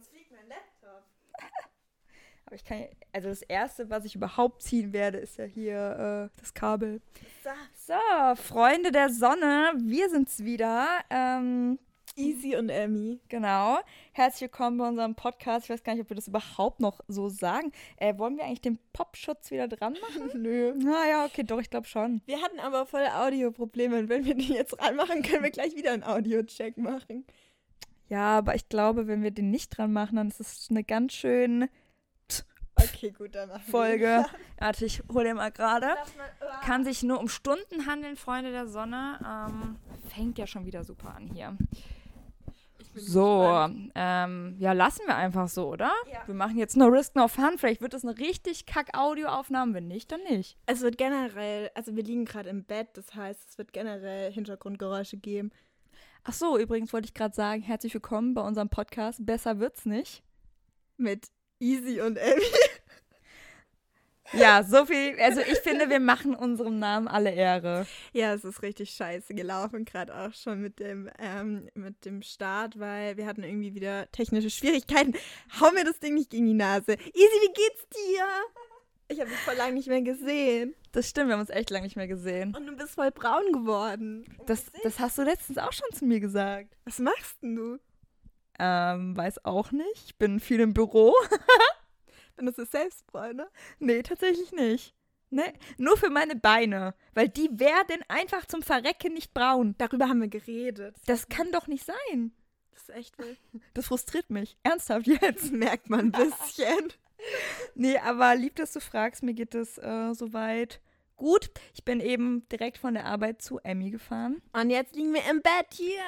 sonst fliegt mein Laptop. Aber ich kann, also das erste, was ich überhaupt ziehen werde, ist ja hier äh, das Kabel. So. So, Freunde der Sonne, wir sind's wieder. Ähm, Easy und Emmy. genau. Herzlich willkommen bei unserem Podcast. Ich weiß gar nicht, ob wir das überhaupt noch so sagen. Äh, wollen wir eigentlich den Popschutz wieder dran machen? Nö. Naja, okay, doch, ich glaube schon. Wir hatten aber voll Audioprobleme und wenn wir den jetzt ranmachen, können wir gleich wieder einen Audio-Check machen. Ja, aber ich glaube, wenn wir den nicht dran machen, dann ist es eine ganz schön Okay, gut, dann Folge. Warte, ich hole den mal gerade. Ah. Kann sich nur um Stunden handeln, Freunde der Sonne. Ähm, fängt ja schon wieder super an hier. So, ähm, ja, lassen wir einfach so, oder? Ja. Wir machen jetzt No Risk, No Fun. Vielleicht wird das eine richtig kack Audioaufnahme. Wenn nicht, dann nicht. Es wird generell, also wir liegen gerade im Bett, das heißt, es wird generell Hintergrundgeräusche geben. Ach so, übrigens wollte ich gerade sagen, herzlich willkommen bei unserem Podcast. Besser wird's nicht. Mit Easy und Emmy. Ja, so viel. Also ich finde, wir machen unserem Namen alle Ehre. Ja, es ist richtig scheiße gelaufen, gerade auch schon mit dem, ähm, mit dem Start, weil wir hatten irgendwie wieder technische Schwierigkeiten. Hau mir das Ding nicht gegen die Nase. Easy, wie geht's dir? Ich habe dich voll lange nicht mehr gesehen. Das stimmt, wir haben uns echt lange nicht mehr gesehen. Und du bist voll braun geworden. Das, das hast du letztens auch schon zu mir gesagt. Was machst denn du? Ähm, weiß auch nicht. Ich bin viel im Büro. Wenn du es selbst ne? Nee, tatsächlich nicht. Nee, nur für meine Beine. Weil die werden einfach zum Verrecken nicht braun. Darüber haben wir geredet. Das kann doch nicht sein. Das ist echt wild. Das frustriert mich. Ernsthaft jetzt. Merkt man ein bisschen. Nee, aber lieb, dass du fragst. Mir geht es äh, soweit gut. Ich bin eben direkt von der Arbeit zu Emmy gefahren. Und jetzt liegen wir im Bett hier.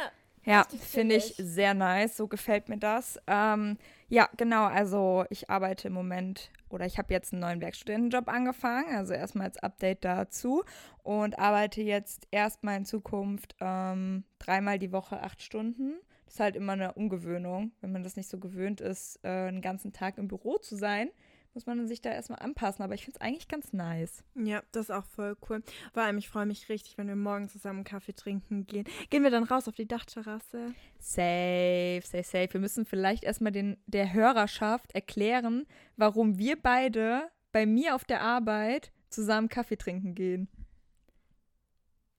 Ja, finde ich sehr nice. So gefällt mir das. Ähm, ja, genau. Also ich arbeite im Moment oder ich habe jetzt einen neuen Werkstudentenjob angefangen. Also erstmal als Update dazu und arbeite jetzt erstmal in Zukunft ähm, dreimal die Woche acht Stunden. Ist halt immer eine Umgewöhnung, wenn man das nicht so gewöhnt ist, äh, einen ganzen Tag im Büro zu sein. Muss man sich da erstmal anpassen, aber ich finde es eigentlich ganz nice. Ja, das ist auch voll cool. Vor allem, ich freue mich richtig, wenn wir morgen zusammen Kaffee trinken gehen. Gehen wir dann raus auf die Dachterrasse? Safe, safe, safe. Wir müssen vielleicht erstmal den, der Hörerschaft erklären, warum wir beide bei mir auf der Arbeit zusammen Kaffee trinken gehen.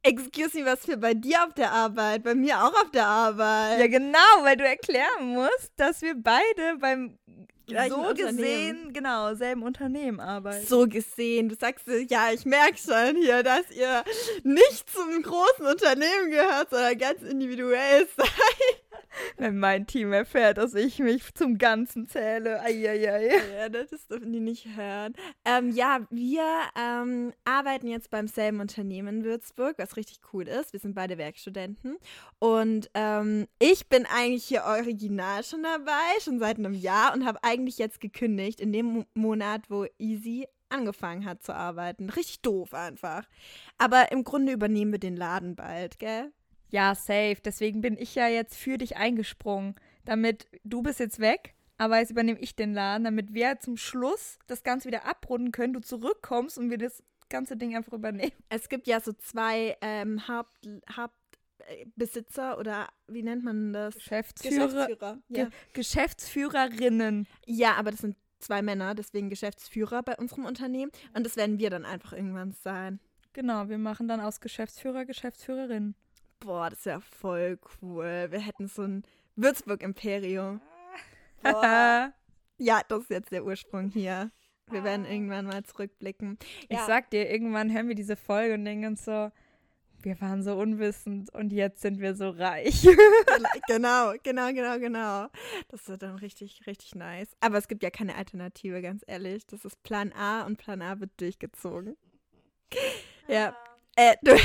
Excuse me, was für bei dir auf der Arbeit? Bei mir auch auf der Arbeit. Ja, genau, weil du erklären musst, dass wir beide beim Gleichen so gesehen, genau, selben Unternehmen arbeiten. So gesehen, du sagst, ja, ich merke schon hier, dass ihr nicht zum großen Unternehmen gehört, sondern ganz individuell seid. Wenn mein Team erfährt, dass ich mich zum Ganzen zähle. Eieiei. Ja, das dürfen die nicht hören. Ähm, ja, wir ähm, arbeiten jetzt beim selben Unternehmen in Würzburg, was richtig cool ist. Wir sind beide Werkstudenten. Und ähm, ich bin eigentlich hier original schon dabei, schon seit einem Jahr und habe eigentlich jetzt gekündigt in dem Mo Monat, wo Easy angefangen hat zu arbeiten. Richtig doof einfach. Aber im Grunde übernehmen wir den Laden bald, gell? Ja, safe. Deswegen bin ich ja jetzt für dich eingesprungen. Damit du bist jetzt weg, aber jetzt übernehme ich den Laden, damit wir zum Schluss das Ganze wieder abrunden können, du zurückkommst und wir das ganze Ding einfach übernehmen. Es gibt ja so zwei ähm, Haupt, Hauptbesitzer oder wie nennt man das? Geschäftsführer, Geschäftsführer. Ja. Ge Geschäftsführerinnen. ja, aber das sind zwei Männer, deswegen Geschäftsführer bei unserem Unternehmen. Und das werden wir dann einfach irgendwann sein. Genau, wir machen dann aus Geschäftsführer Geschäftsführerin. Boah, das wäre voll cool. Wir hätten so ein Würzburg-Imperium. Boah. ja, das ist jetzt der Ursprung hier. Wir werden irgendwann mal zurückblicken. Ich Ja. sag dir, irgendwann hören wir diese Folge und denken so, wir waren so unwissend und jetzt sind wir so reich. genau, genau, genau, genau. Das wird dann richtig, richtig nice. Aber es gibt ja keine Alternative, ganz ehrlich. Das ist Plan A und Plan A wird durchgezogen. Ja. Äh, du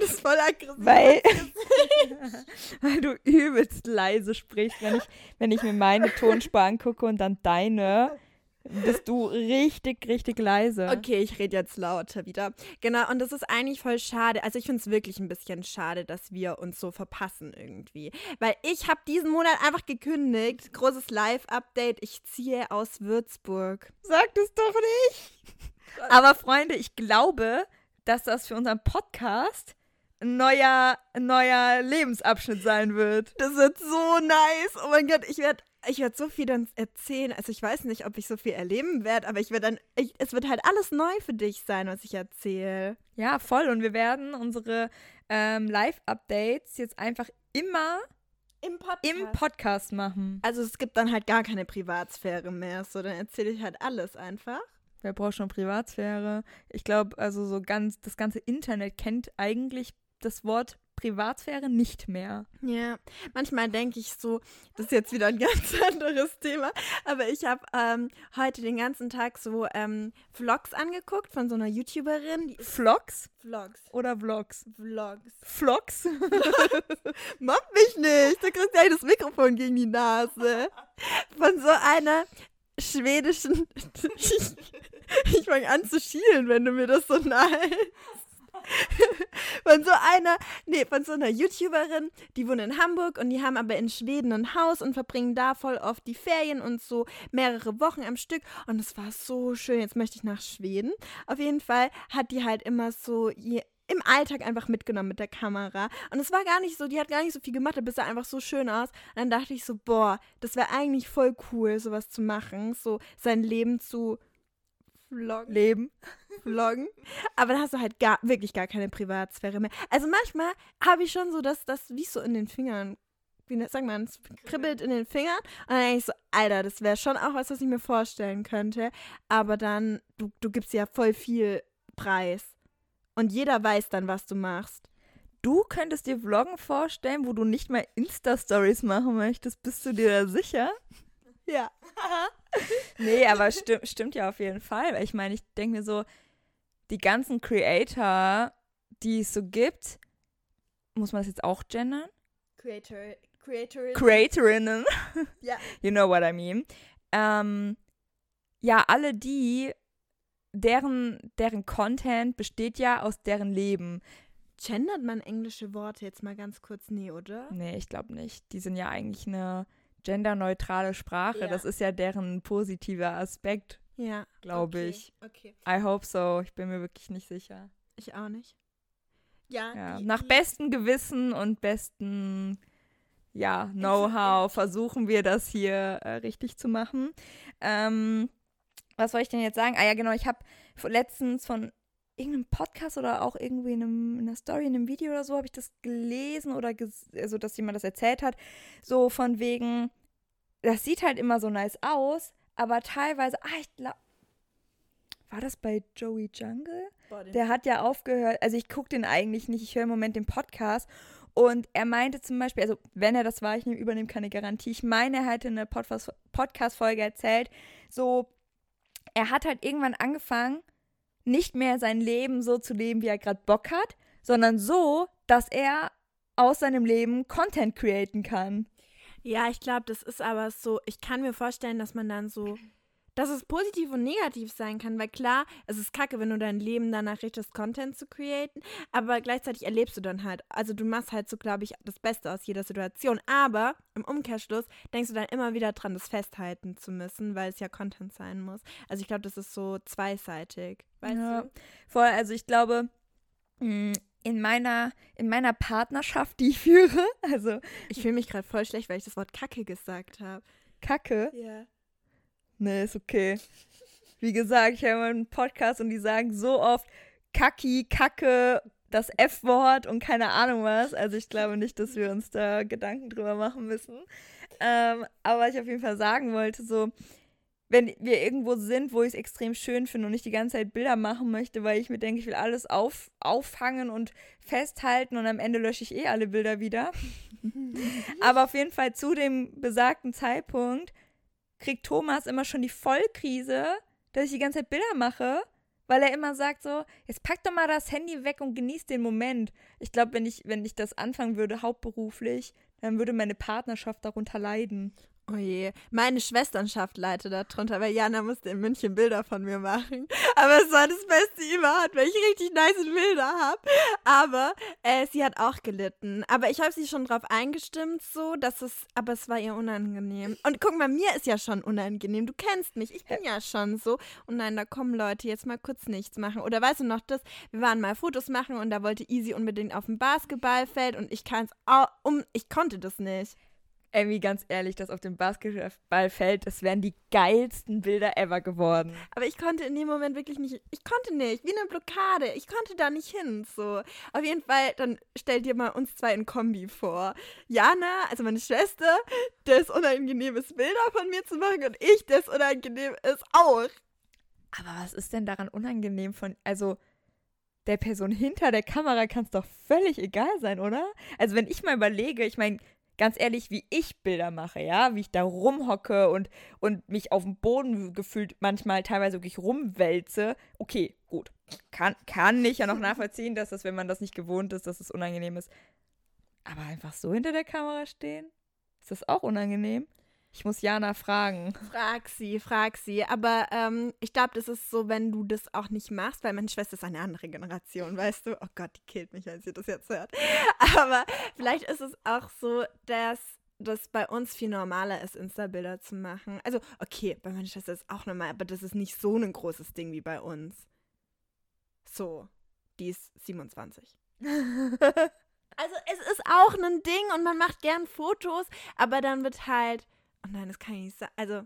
das voll aggressiv. Weil, weil du übelst leise sprichst, wenn ich, wenn ich mir meine Tonspur angucke und dann deine, bist du richtig, richtig leise. Okay, ich rede jetzt lauter wieder. Genau, und das ist eigentlich voll schade. Also ich finde es wirklich ein bisschen schade, dass wir uns so verpassen irgendwie. Weil ich habe diesen Monat einfach gekündigt. Großes Live-Update. Ich ziehe aus Würzburg. Sag das doch nicht. Aber Freunde, ich glaube, dass das für unseren Podcast ein neuer, ein neuer Lebensabschnitt sein wird. Das wird so nice. Oh mein Gott, ich werde ich werde so viel dann erzählen. Also ich weiß nicht, ob ich so viel erleben werde, aber ich werde dann, ich, es wird halt alles neu für dich sein, was ich erzähle. Ja, voll. Und wir werden unsere ähm, Live-Updates jetzt einfach immer Im Podcast. im Podcast machen. also es gibt dann halt gar keine Privatsphäre mehr. So, dann erzähle ich halt alles einfach. Wer braucht schon Privatsphäre? Ich glaube, also so ganz, das ganze Internet kennt eigentlich das Wort Privatsphäre nicht mehr. Ja, manchmal denke ich so, das ist jetzt wieder ein ganz anderes Thema, aber ich habe ähm, heute den ganzen Tag so ähm, Vlogs angeguckt von so einer YouTuberin. Vlogs Vlogs. oder Vlogs? Vlogs. Vlogs? Mobb mich nicht, da kriegst du gleich das Mikrofon gegen die Nase. Von so einer schwedischen. ich ich fange an zu schielen, wenn du mir das so nahest. Von so einer, nee, von so einer YouTuberin, die wohnt in Hamburg und die haben aber in Schweden ein Haus und verbringen da voll oft die Ferien und so mehrere Wochen am Stück. Und es war so schön. Jetzt möchte ich nach Schweden. Auf jeden Fall hat die halt immer so je, im Alltag einfach mitgenommen mit der Kamera. Und es war gar nicht so, die hat gar nicht so viel gemacht, aber es sah einfach so schön aus. Und dann dachte ich so, boah, das wäre eigentlich voll cool, sowas zu machen, so sein Leben zu vloggen. Leben. vloggen. Aber dann hast du halt gar, wirklich gar keine Privatsphäre mehr. Also manchmal habe ich schon so, dass das wie so in den Fingern, wie ne- sagt man, es kribbelt in den Fingern. Und dann denke ich so, Alter, das wäre schon auch was, was ich mir vorstellen könnte. Aber dann, du, du gibst ja voll viel Preis. Und jeder weiß dann, was du machst. Du könntest dir Vloggen vorstellen, wo du nicht mal Insta-Stories machen möchtest. Bist du dir da sicher? Ja. Nee, aber sti stimmt ja auf jeden Fall. Ich meine, ich denke mir so, die ganzen Creator, die es so gibt, muss man das jetzt auch gendern? Creator, Creatorin. Creatorinnen. Ja. You know what I mean. Ähm, ja, alle die, deren, deren Content besteht ja aus deren Leben. Gendert man englische Worte jetzt mal ganz kurz? Nee, oder? Nee, ich glaube nicht. Die sind ja eigentlich eine genderneutrale Sprache. Ja. Das ist ja deren positiver Aspekt, Ja. glaube okay. ich. Okay. I hope so. Ich bin mir wirklich nicht sicher. Ich auch nicht. Ja. Ja, die- nach die- bestem Gewissen und bestem ja, Know-how versuchen wir das hier äh, richtig zu machen. Ähm, was soll ich denn jetzt sagen? Ah ja, genau, ich habe letztens von irgendeinem Podcast oder auch irgendwie in, einem, in einer Story, in einem Video oder so, habe ich das gelesen oder ges also, dass jemand das erzählt hat. So von wegen, das sieht halt immer so nice aus, aber teilweise, ah, ich glaube, war das bei Joey Jungle? Boah, Der hat ja aufgehört, also ich gucke den eigentlich nicht, ich höre im Moment den Podcast. Und er meinte zum Beispiel, also wenn er das war, ich nehm, übernehme keine Garantie. Ich meine, er hatte einer Podfas- Podcast-Folge erzählt, so, er hat halt irgendwann angefangen, nicht mehr sein Leben so zu leben, wie er gerade Bock hat, sondern so, dass er aus seinem Leben Content createn kann. Ja, ich glaube, das ist aber so, ich kann mir vorstellen, dass man dann so, dass es positiv und negativ sein kann, weil klar, es ist kacke, wenn du dein Leben danach richtest, Content zu createn, aber gleichzeitig erlebst du dann halt, also du machst halt so, glaube ich, das Beste aus jeder Situation, aber im Umkehrschluss denkst du dann immer wieder dran, das festhalten zu müssen, weil es ja Content sein muss. Also ich glaube, das ist so zweiseitig, weißt Ja. du? Voll, also ich glaube, mh, in meiner, in meiner Partnerschaft, die ich führe, also Ich fühle mich gerade voll schlecht, weil ich das Wort Kacke gesagt habe. Kacke. Ja. Nee, ist okay. Wie gesagt, ich habe einen Podcast und die sagen so oft Kacki, Kacke, das F-Wort und keine Ahnung was. Also ich glaube nicht, dass wir uns da Gedanken drüber machen müssen. Ähm, aber was ich auf jeden Fall sagen wollte, so, wenn wir irgendwo sind, wo ich es extrem schön finde und nicht die ganze Zeit Bilder machen möchte, weil ich mir denke, ich will alles auf, auffangen und festhalten und am Ende lösche ich eh alle Bilder wieder. aber auf jeden Fall zu dem besagten Zeitpunkt kriegt Thomas immer schon die Vollkrise, dass ich die ganze Zeit Bilder mache, weil er immer sagt so, jetzt pack doch mal das Handy weg und genieß den Moment. Ich glaube, wenn ich, wenn ich das anfangen würde, hauptberuflich, dann würde meine Partnerschaft darunter leiden. Oh je, meine Schwesternschaft leidet darunter, weil Jana musste in München Bilder von mir machen. Aber es war das Beste überhaupt, weil ich richtig nice Bilder habe. Aber äh, sie hat auch gelitten. Aber ich habe sie schon drauf eingestimmt, so, dass es, aber es war ihr unangenehm. Und guck mal, mir ist ja schon unangenehm. Du kennst mich, ich bin ja schon so. Und nein, da kommen Leute jetzt mal kurz nichts machen. Oder weißt du noch das? Wir waren mal Fotos machen und da wollte Easy unbedingt auf dem Basketballfeld und ich kann es um, ich konnte das nicht. Emmy, ganz ehrlich, das auf dem Basketballfeld, das wären die geilsten Bilder ever geworden. Aber ich konnte in dem Moment wirklich nicht, ich konnte nicht, wie eine Blockade. Ich konnte da nicht hin. So. Auf jeden Fall, dann stell dir mal uns zwei in Kombi vor. Jana, also meine Schwester, das unangenehmes Bilder von mir zu machen und ich, das unangenehm ist auch. Aber was ist denn daran unangenehm von, also der Person hinter der Kamera kann es doch völlig egal sein, oder? Also wenn ich mal überlege, ich meine, ganz ehrlich, wie ich Bilder mache, ja, wie ich da rumhocke und, und mich auf dem Boden gefühlt manchmal teilweise wirklich rumwälze, okay, gut. Kann, kann ich ja noch nachvollziehen, dass das, wenn man das nicht gewohnt ist, dass es unangenehm ist. Aber einfach so hinter der Kamera stehen, ist das auch unangenehm? Ich muss Jana fragen. Frag sie, frag sie. Aber ähm, ich glaube, das ist so, wenn du das auch nicht machst, weil meine Schwester ist eine andere Generation, weißt du? Oh Gott, die killt mich, wenn sie das jetzt hört. Aber vielleicht ist es auch so, dass das bei uns viel normaler ist, Insta-Bilder zu machen. Also, okay, bei meiner Schwester ist es auch normal, aber das ist nicht so ein großes Ding wie bei uns. So, die ist 27. also, es ist auch ein Ding und man macht gern Fotos, aber dann wird halt Oh nein, das kann ich nicht sagen. Also,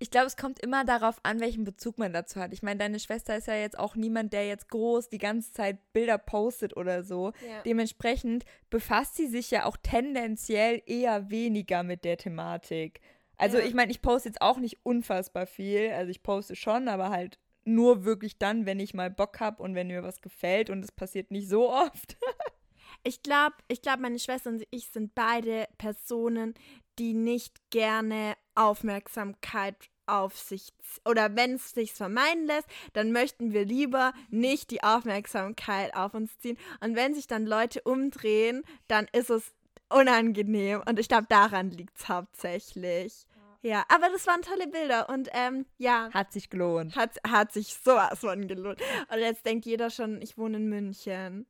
ich glaube, es kommt immer darauf an, welchen Bezug man dazu hat. Ich meine, deine Schwester ist ja jetzt auch niemand, der jetzt groß die ganze Zeit Bilder postet oder so. Ja. Dementsprechend befasst sie sich ja auch tendenziell eher weniger mit der Thematik. Also ja. ich meine, ich poste jetzt auch nicht unfassbar viel. Also ich poste schon, aber halt nur wirklich dann, wenn ich mal Bock habe und wenn mir was gefällt und es passiert nicht so oft. ich glaube, ich glaube, meine Schwester und ich sind beide Personen, die nicht gerne Aufmerksamkeit auf sich oder wenn es sich vermeiden lässt, dann möchten wir lieber nicht die Aufmerksamkeit auf uns ziehen. Und wenn sich dann Leute umdrehen, dann ist es unangenehm. Und ich glaube, daran liegt es hauptsächlich. Ja. aber das waren tolle Bilder und ähm, ja. Hat sich gelohnt. Hat, hat sich sowas von gelohnt. Und jetzt denkt jeder schon, ich wohne in München.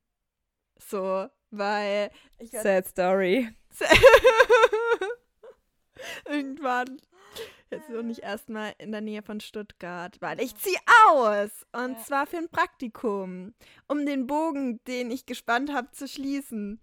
So, weil. Sad Story. Irgendwann. Jetzt noch nicht erstmal in der Nähe von Stuttgart, weil ich ziehe aus. Und ja. zwar für ein Praktikum. Um den Bogen, den ich gespannt habe, zu schließen.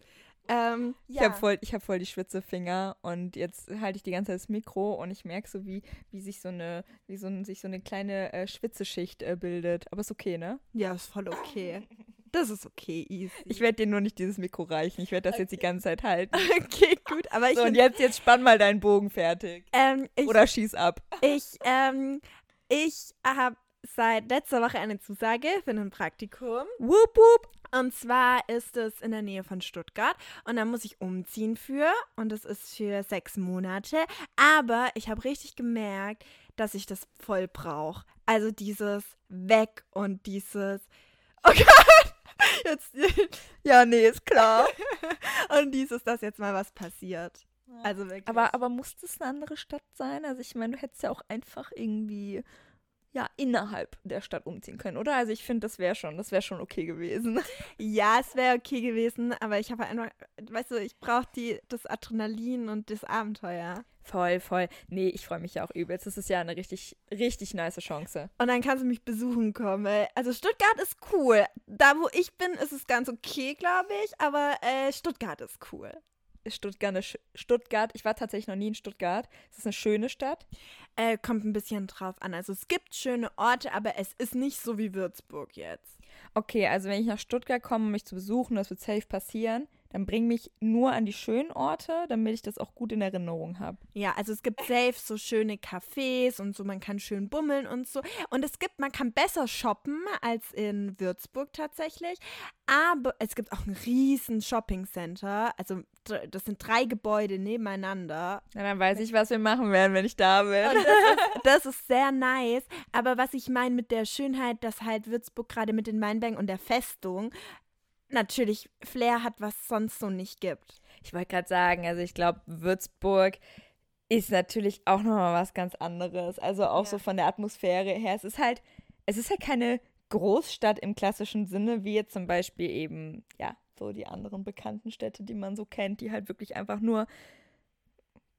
Ähm, ja. Ich habe voll, hab voll die Schwitzefinger und jetzt halte ich die ganze Zeit das Mikro und ich merke so, wie, wie sich so eine, wie so, sich so eine kleine äh, Schwitzeschicht äh, bildet. Aber ist okay, ne? Ja, ist voll okay. Das ist okay, easy. Ich werde dir nur nicht dieses Mikro reichen. Ich werde das okay. jetzt die ganze Zeit halten. Okay, gut. Aber ich so, und jetzt, jetzt spann mal deinen Bogen fertig. Ähm, ich, Oder schieß ab. Ich, ähm, ich habe seit letzter Woche eine Zusage für ein Praktikum. Wup, wup. Und zwar ist es in der Nähe von Stuttgart und da muss ich umziehen für und das ist für sechs Monate. Aber ich habe richtig gemerkt, dass ich das voll brauche. Also dieses Weg und dieses, oh Gott, Jetzt, ja, nee, ist klar. Und dies ist, dass jetzt mal was passiert. Also wirklich. Aber, aber muss das eine andere Stadt sein? Also ich meine, du hättest ja auch einfach irgendwie ja, innerhalb der Stadt umziehen können, oder? Also ich finde, das wäre schon, das wäre schon okay gewesen. Ja, es wäre okay gewesen, aber ich habe einfach, weißt du, ich brauche das Adrenalin und das Abenteuer. Voll, voll. Nee, ich freue mich ja auch übelst. Das ist ja eine richtig, richtig nice Chance. Und dann kannst du mich besuchen kommen. Also Stuttgart ist cool. Da, wo ich bin, ist es ganz okay, glaube ich. Aber äh, Stuttgart ist cool. Stuttgart, Stuttgart, ich war tatsächlich noch nie in Stuttgart. Ist das eine schöne Stadt? Äh, kommt ein bisschen drauf an. Also es gibt schöne Orte, aber es ist nicht so wie Würzburg jetzt. Okay, also wenn ich nach Stuttgart komme, um mich zu besuchen, das wird safe passieren, dann bring mich nur an die schönen Orte, damit ich das auch gut in Erinnerung habe. Ja, also es gibt safe so schöne Cafés und so, man kann schön bummeln und so. Und es gibt, man kann besser shoppen als in Würzburg tatsächlich. Aber es gibt auch ein riesen Shopping-Center. Also das sind drei Gebäude nebeneinander. Ja, dann weiß ich, was wir machen werden, wenn ich da bin. Das ist, das, ist, sehr nice. Aber was ich meine mit der Schönheit, dass halt Würzburg gerade mit den Weinbergen und der Festung natürlich Flair hat, was sonst so nicht gibt. Ich wollte gerade sagen, also ich glaube, Würzburg ist natürlich auch nochmal was ganz anderes. Also auch ja. so von der Atmosphäre her. Es ist halt, es ist halt keine Großstadt im klassischen Sinne, wie jetzt zum Beispiel eben, ja, so die anderen bekannten Städte, die man so kennt, die halt wirklich einfach nur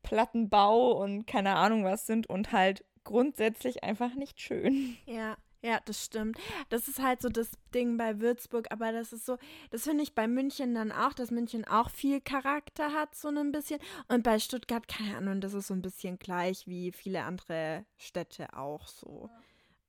Plattenbau und keine Ahnung was sind und halt grundsätzlich einfach nicht schön. Ja, Ja, das stimmt. Das ist halt so das Ding bei Würzburg, aber das ist so, das finde ich bei München dann auch, dass München auch viel Charakter hat, so ein bisschen. Und bei Stuttgart, keine Ahnung, das ist so ein bisschen gleich wie viele andere Städte auch so.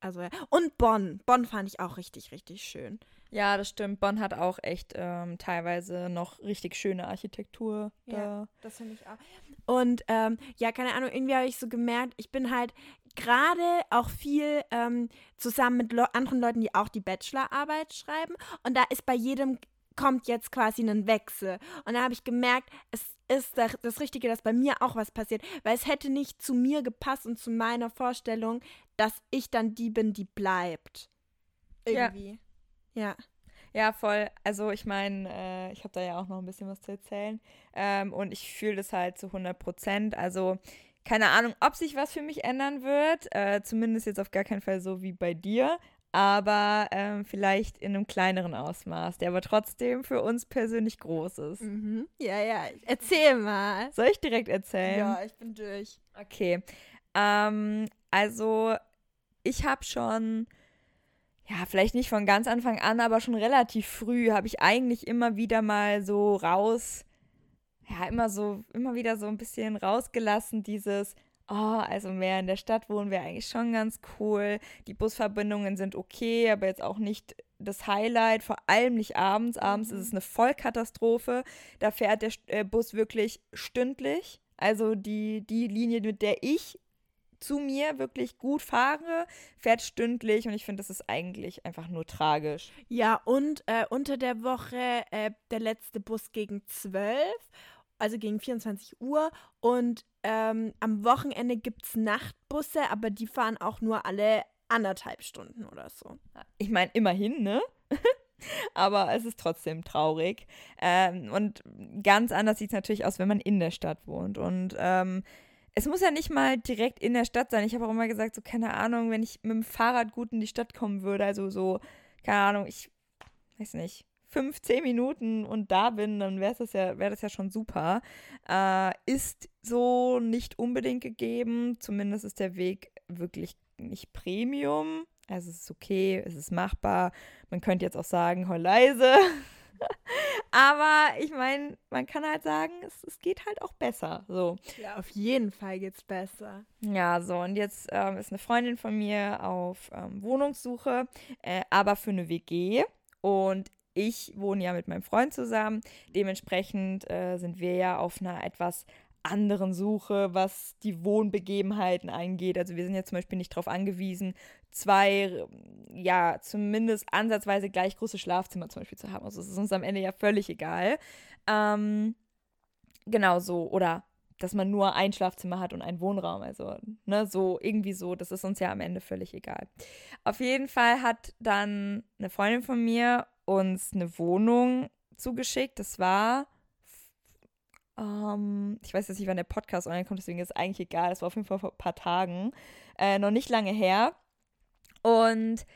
Also, ja. Und Bonn. Bonn fand ich auch richtig, richtig schön. Ja, das stimmt. Bonn hat auch echt ähm, teilweise noch richtig schöne Architektur. Ja, da. das finde ich auch. Und ähm, ja, keine Ahnung, irgendwie habe ich so gemerkt, ich bin halt gerade auch viel ähm, zusammen mit Le anderen Leuten, die auch die Bachelorarbeit schreiben. Und da ist bei jedem kommt jetzt quasi ein Wechsel. Und da habe ich gemerkt, es ist das, das Richtige, dass bei mir auch was passiert. Weil es hätte nicht zu mir gepasst und zu meiner Vorstellung, dass ich dann die bin, die bleibt. Irgendwie. Ja. Ja, voll. Also ich meine, äh, ich habe da ja auch noch ein bisschen was zu erzählen. Ähm, und ich fühle das halt zu 100 Prozent. Also keine Ahnung, ob sich was für mich ändern wird. Äh, zumindest jetzt auf gar keinen Fall so wie bei dir. Aber ähm, vielleicht in einem kleineren Ausmaß, der aber trotzdem für uns persönlich groß ist. Mhm. Ja, ja. Erzähl mal. Soll ich direkt erzählen? Ja, ich bin durch. Okay. Ähm, also, ich habe schon, ja, vielleicht nicht von ganz Anfang an, aber schon relativ früh habe ich eigentlich immer wieder mal so raus, ja, immer so, immer wieder so ein bisschen rausgelassen, dieses, oh, also mehr in der Stadt wohnen wäre eigentlich schon ganz cool. Die Busverbindungen sind okay, aber jetzt auch nicht das Highlight, vor allem nicht abends. Abends ist es eine Vollkatastrophe. Da fährt der äh, Bus wirklich stündlich. Also die, die Linie, mit der ich zu mir wirklich gut fahre, fährt stündlich und ich finde, das ist eigentlich einfach nur tragisch. Ja, und äh, unter der Woche äh, der letzte Bus gegen 12, also gegen 24 Uhr und ähm, am Wochenende gibt es Nachtbusse, aber die fahren auch nur alle anderthalb Stunden oder so. Ich meine, immerhin, ne? aber es ist trotzdem traurig. Ähm, und ganz anders sieht es natürlich aus, wenn man in der Stadt wohnt. Und ähm, es muss ja nicht mal direkt in der Stadt sein. Ich habe auch immer gesagt, so keine Ahnung, wenn ich mit dem Fahrrad gut in die Stadt kommen würde, also so, keine Ahnung, ich weiß nicht, 15 Minuten und da bin, dann wäre das ja, wäre das ja schon super. Äh, ist so nicht unbedingt gegeben. Zumindest ist der Weg wirklich nicht Premium. Also es ist okay, es ist machbar. Man könnte jetzt auch sagen, heul leise. Aber ich meine, man kann halt sagen, es, es, geht halt auch besser. So. Ja, auf jeden Fall geht's besser. Ja, so, und jetzt ähm, ist eine Freundin von mir auf ähm, Wohnungssuche, äh, aber für eine WG. Und ich wohne ja mit meinem Freund zusammen. Dementsprechend äh, sind wir ja auf einer etwas anderen Suche, was die Wohnbegebenheiten angeht. Also wir sind jetzt zum Beispiel nicht darauf angewiesen, zwei, ja, zumindest ansatzweise gleich große Schlafzimmer zum Beispiel zu haben. Also es ist uns am Ende ja völlig egal. Ähm, genau so. Oder dass man nur ein Schlafzimmer hat und einen Wohnraum. Also, ne, so irgendwie so. Das ist uns ja am Ende völlig egal. Auf jeden Fall hat dann eine Freundin von mir uns eine Wohnung zugeschickt. Das war ähm, ich weiß jetzt nicht, wann der Podcast online kommt, deswegen ist es eigentlich egal. Das war auf jeden Fall vor ein paar Tagen. Äh, noch nicht lange her. Und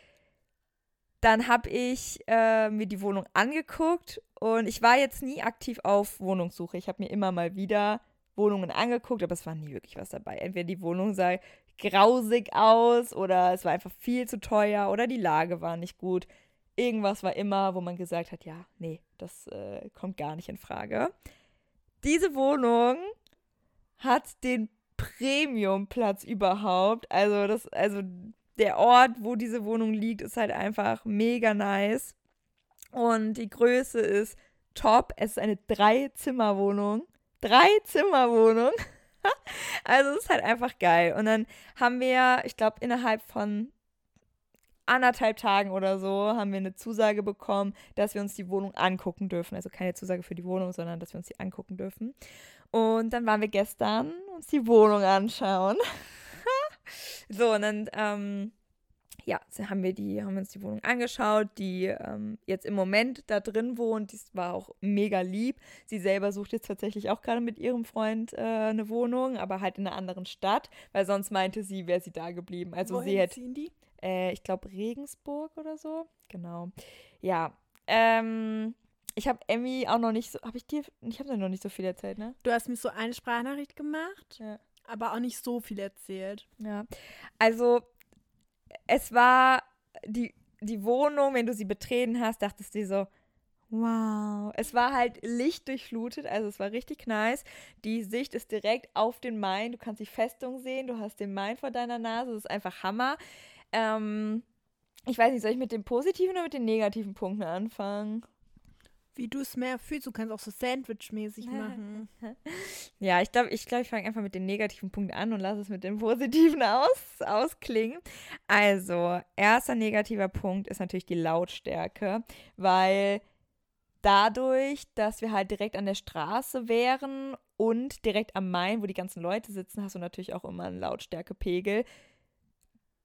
dann habe ich äh, mir die Wohnung angeguckt und ich war jetzt nie aktiv auf Wohnungssuche. Ich habe mir immer mal wieder Wohnungen angeguckt, aber es war nie wirklich was dabei. Entweder die Wohnung sah grausig aus oder es war einfach viel zu teuer oder die Lage war nicht gut. Irgendwas war immer, wo man gesagt hat, ja, nee, das äh, kommt gar nicht in Frage. Diese Wohnung hat den Premiumplatz überhaupt. Also das, also der Ort, wo diese Wohnung liegt, ist halt einfach mega nice. Und die Größe ist top. Es ist eine Drei-Zimmer-Wohnung. Drei-Zimmer-Wohnung. also es ist halt einfach geil. Und dann haben wir, ich glaube, innerhalb von anderthalb Tagen oder so haben wir eine Zusage bekommen, dass wir uns die Wohnung angucken dürfen. Also keine Zusage für die Wohnung, sondern dass wir uns die angucken dürfen. Und dann waren wir gestern uns die Wohnung anschauen. so, und dann, ähm, ja, haben wir die, haben wir uns die Wohnung angeschaut, die ähm, jetzt im Moment da drin wohnt. Die war auch mega lieb. Sie selber sucht jetzt tatsächlich auch gerade mit ihrem Freund äh, eine Wohnung, aber halt in einer anderen Stadt, weil sonst meinte sie, wäre sie da geblieben. Also Wohin sie hätte. ziehen die? Äh, ich glaube, Regensburg oder so. Genau. Ja. Ähm, ich habe Emmy auch noch nicht so. Habe ich dir. Ich habe dir noch nicht so viel erzählt, ne? Du hast mir so eine Sprachnachricht gemacht, Ja. aber auch nicht so viel erzählt. Ja. Also, es war die, die Wohnung, wenn du sie betreten hast, dachtest du dir so, Wow, es war halt lichtdurchflutet, also es war richtig nice. Die Sicht ist direkt auf den Main, du kannst die Festung sehen, du hast den Main vor deiner Nase, das ist einfach Hammer. Ähm, ich weiß nicht, soll ich mit den positiven oder mit den negativen Punkten anfangen? Wie du es mehr fühlst, du kannst auch so Sandwich-mäßig machen. ja, ich glaube, ich, glaub, ich fange einfach mit den negativen Punkten an und lasse es mit den positiven aus, ausklingen. Also, erster negativer Punkt ist natürlich die Lautstärke, weil dadurch, dass wir halt direkt an der Straße wären und direkt am Main, wo die ganzen Leute sitzen, hast du natürlich auch immer einen Lautstärkepegel,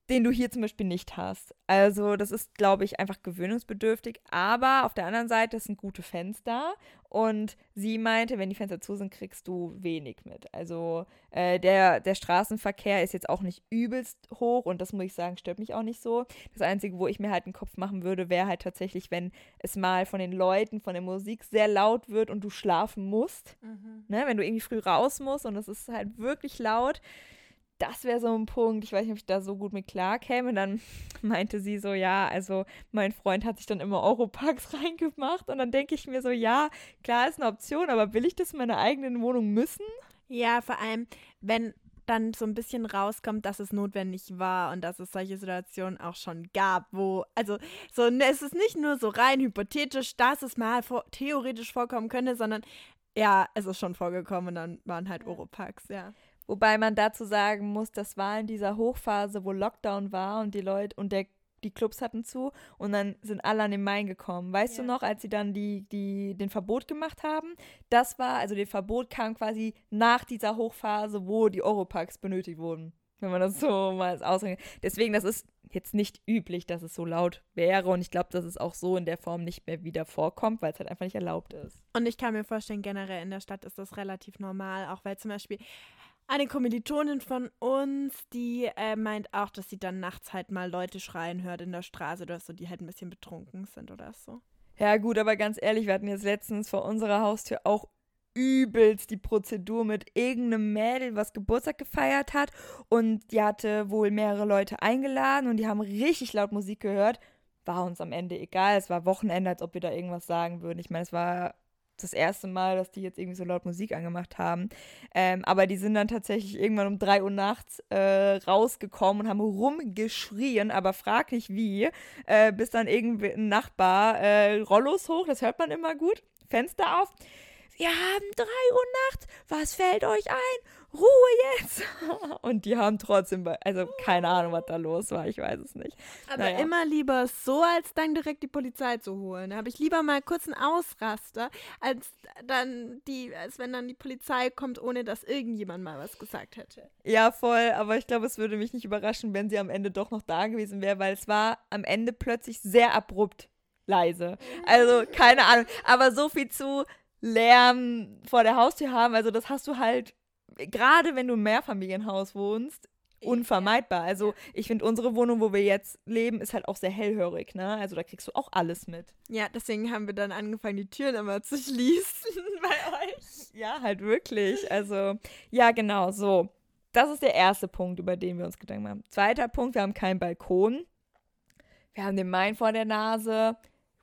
den du hier zum Beispiel nicht hast. Also das ist, glaube ich, einfach gewöhnungsbedürftig. Aber auf der anderen Seite sind gute Fenster und sie meinte, wenn die Fenster zu sind, kriegst du wenig mit. Also äh, der, der Straßenverkehr ist jetzt auch nicht übelst hoch und das muss ich sagen, stört mich auch nicht so. Das Einzige, wo ich mir halt einen Kopf machen würde, wäre halt tatsächlich, wenn es mal von den Leuten, von der Musik sehr laut wird und du schlafen musst. Mhm. Ne? Wenn du irgendwie früh raus musst und es ist halt wirklich laut das wäre so ein Punkt, ich weiß nicht, ob ich da so gut mit klar käme. Dann meinte sie so, ja, also mein Freund hat sich dann immer Europarks reingemacht und dann denke ich mir so, ja, klar ist eine Option, aber will ich das in meiner eigenen Wohnung müssen? Ja, vor allem, wenn dann so ein bisschen rauskommt, dass es notwendig war und dass es solche Situationen auch schon gab, wo, also so, ne, es ist nicht nur so rein hypothetisch, dass es mal vor, theoretisch vorkommen könnte, sondern ja, es ist schon vorgekommen und dann waren halt Oropax, ja. Wobei man dazu sagen muss, das war in dieser Hochphase, wo Lockdown war und die Leute und der, die Clubs hatten zu und dann sind alle an den Main gekommen. Weißt ja. du noch, als sie dann die, die, den Verbot gemacht haben? Das war, also das Verbot kam quasi nach dieser Hochphase, wo die Europarks benötigt wurden. Wenn man das so mal ausrechnet. Deswegen, das ist jetzt nicht üblich, dass es so laut wäre. Und ich glaube, dass es auch so in der Form nicht mehr wieder vorkommt, weil es halt einfach nicht erlaubt ist. Und ich kann mir vorstellen, generell in der Stadt ist das relativ normal, auch weil zum Beispiel eine Kommilitonin von uns, die äh, meint auch, dass sie dann nachts halt mal Leute schreien hört in der Straße oder so, die halt ein bisschen betrunken sind oder so. Ja, gut, aber ganz ehrlich, wir hatten jetzt letztens vor unserer Haustür auch übelst die Prozedur mit irgendeinem Mädel, was Geburtstag gefeiert hat. Und die hatte wohl mehrere Leute eingeladen und die haben richtig laut Musik gehört. War uns am Ende egal. Es war Wochenende, als ob wir da irgendwas sagen würden. Ich meine, es war das erste Mal, dass die jetzt irgendwie so laut Musik angemacht haben. Ähm, aber die sind dann tatsächlich irgendwann um 3 Uhr nachts äh, rausgekommen und haben rumgeschrien, aber frag nicht wie, äh, bis dann irgendwie ein Nachbar äh, Rollos hoch, das hört man immer gut, Fenster auf. Wir haben 3 Uhr nachts, was fällt euch ein? Ruhe jetzt! Und die haben trotzdem, also keine Ahnung, was da los war, ich weiß es nicht. Aber naja. immer lieber so, als dann direkt die Polizei zu holen. Da habe ich lieber mal kurz einen Ausraster, als dann die, als wenn dann die Polizei kommt, ohne dass irgendjemand mal was gesagt hätte. Ja, voll, aber ich glaube, es würde mich nicht überraschen, wenn sie am Ende doch noch da gewesen wäre, weil es war am Ende plötzlich sehr abrupt leise. Also, keine Ahnung. Aber so viel zu Lärm vor der Haustür haben, also das hast du halt gerade wenn du im Mehrfamilienhaus wohnst, unvermeidbar. Also ich finde, unsere Wohnung, wo wir jetzt leben, ist halt auch sehr hellhörig, ne? Also da kriegst du auch alles mit. Ja, deswegen haben wir dann angefangen, die Türen immer zu schließen bei euch. Ja, halt wirklich. Also, ja, genau, so. Das ist der erste Punkt, über den wir uns Gedanken haben. Zweiter Punkt, wir haben keinen Balkon. Wir haben den Main vor der Nase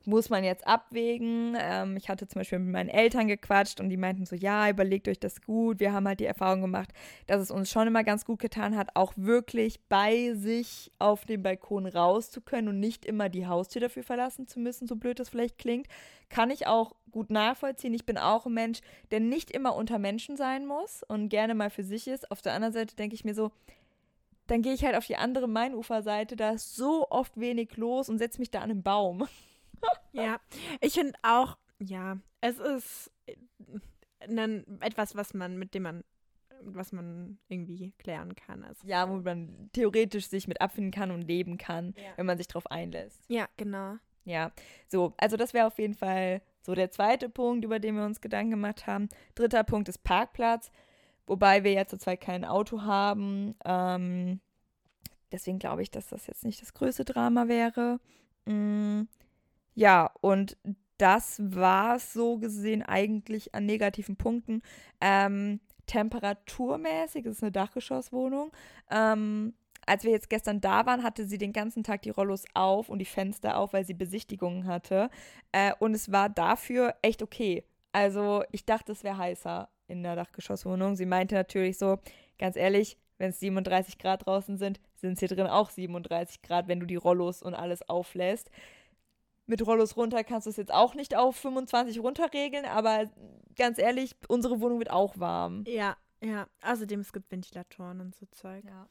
muss man jetzt abwägen. Ähm, ich hatte zum Beispiel mit meinen Eltern gequatscht und die meinten so, ja, überlegt euch das gut. Wir haben halt die Erfahrung gemacht, dass es uns schon immer ganz gut getan hat, auch wirklich bei sich auf dem Balkon raus zu können und nicht immer die Haustür dafür verlassen zu müssen, so blöd das vielleicht klingt. Kann ich auch gut nachvollziehen. Ich bin auch ein Mensch, der nicht immer unter Menschen sein muss und gerne mal für sich ist. Auf der anderen Seite denke ich mir so, dann gehe ich halt auf die andere Mainuferseite, da ist so oft wenig los und setze mich da an einen Baum. Ja, ich finde auch, ja, es ist äh, etwas, was man, mit dem man was man irgendwie klären kann. Also, ja, wo man theoretisch sich mit abfinden kann und leben kann, ja. wenn man sich darauf einlässt. Ja, genau. Ja, so, also das wäre auf jeden Fall so der zweite Punkt, über den wir uns Gedanken gemacht haben. Dritter Punkt ist Parkplatz, wobei wir ja zurzeit kein Auto haben. Ähm, deswegen glaube ich, dass das jetzt nicht das größte Drama wäre. Mhm. Ja, und das war es so gesehen eigentlich an negativen Punkten. Ähm, temperaturmäßig, das ist eine Dachgeschosswohnung, ähm, als wir jetzt gestern da waren, hatte sie den ganzen Tag die Rollos auf und die Fenster auf, weil sie Besichtigungen hatte. Äh, und es war dafür echt okay. Also ich dachte, es wäre heißer in der Dachgeschosswohnung. Sie meinte natürlich so, ganz ehrlich, wenn es 37 Grad draußen sind, sind es hier drin auch 37 Grad, wenn du die Rollos und alles auflässt. Mit Rollos runter kannst du es jetzt auch nicht auf 25 runterregeln, aber ganz ehrlich, unsere Wohnung wird auch warm. Ja, ja. Außerdem, es gibt Ventilatoren und so Zeug. Ja.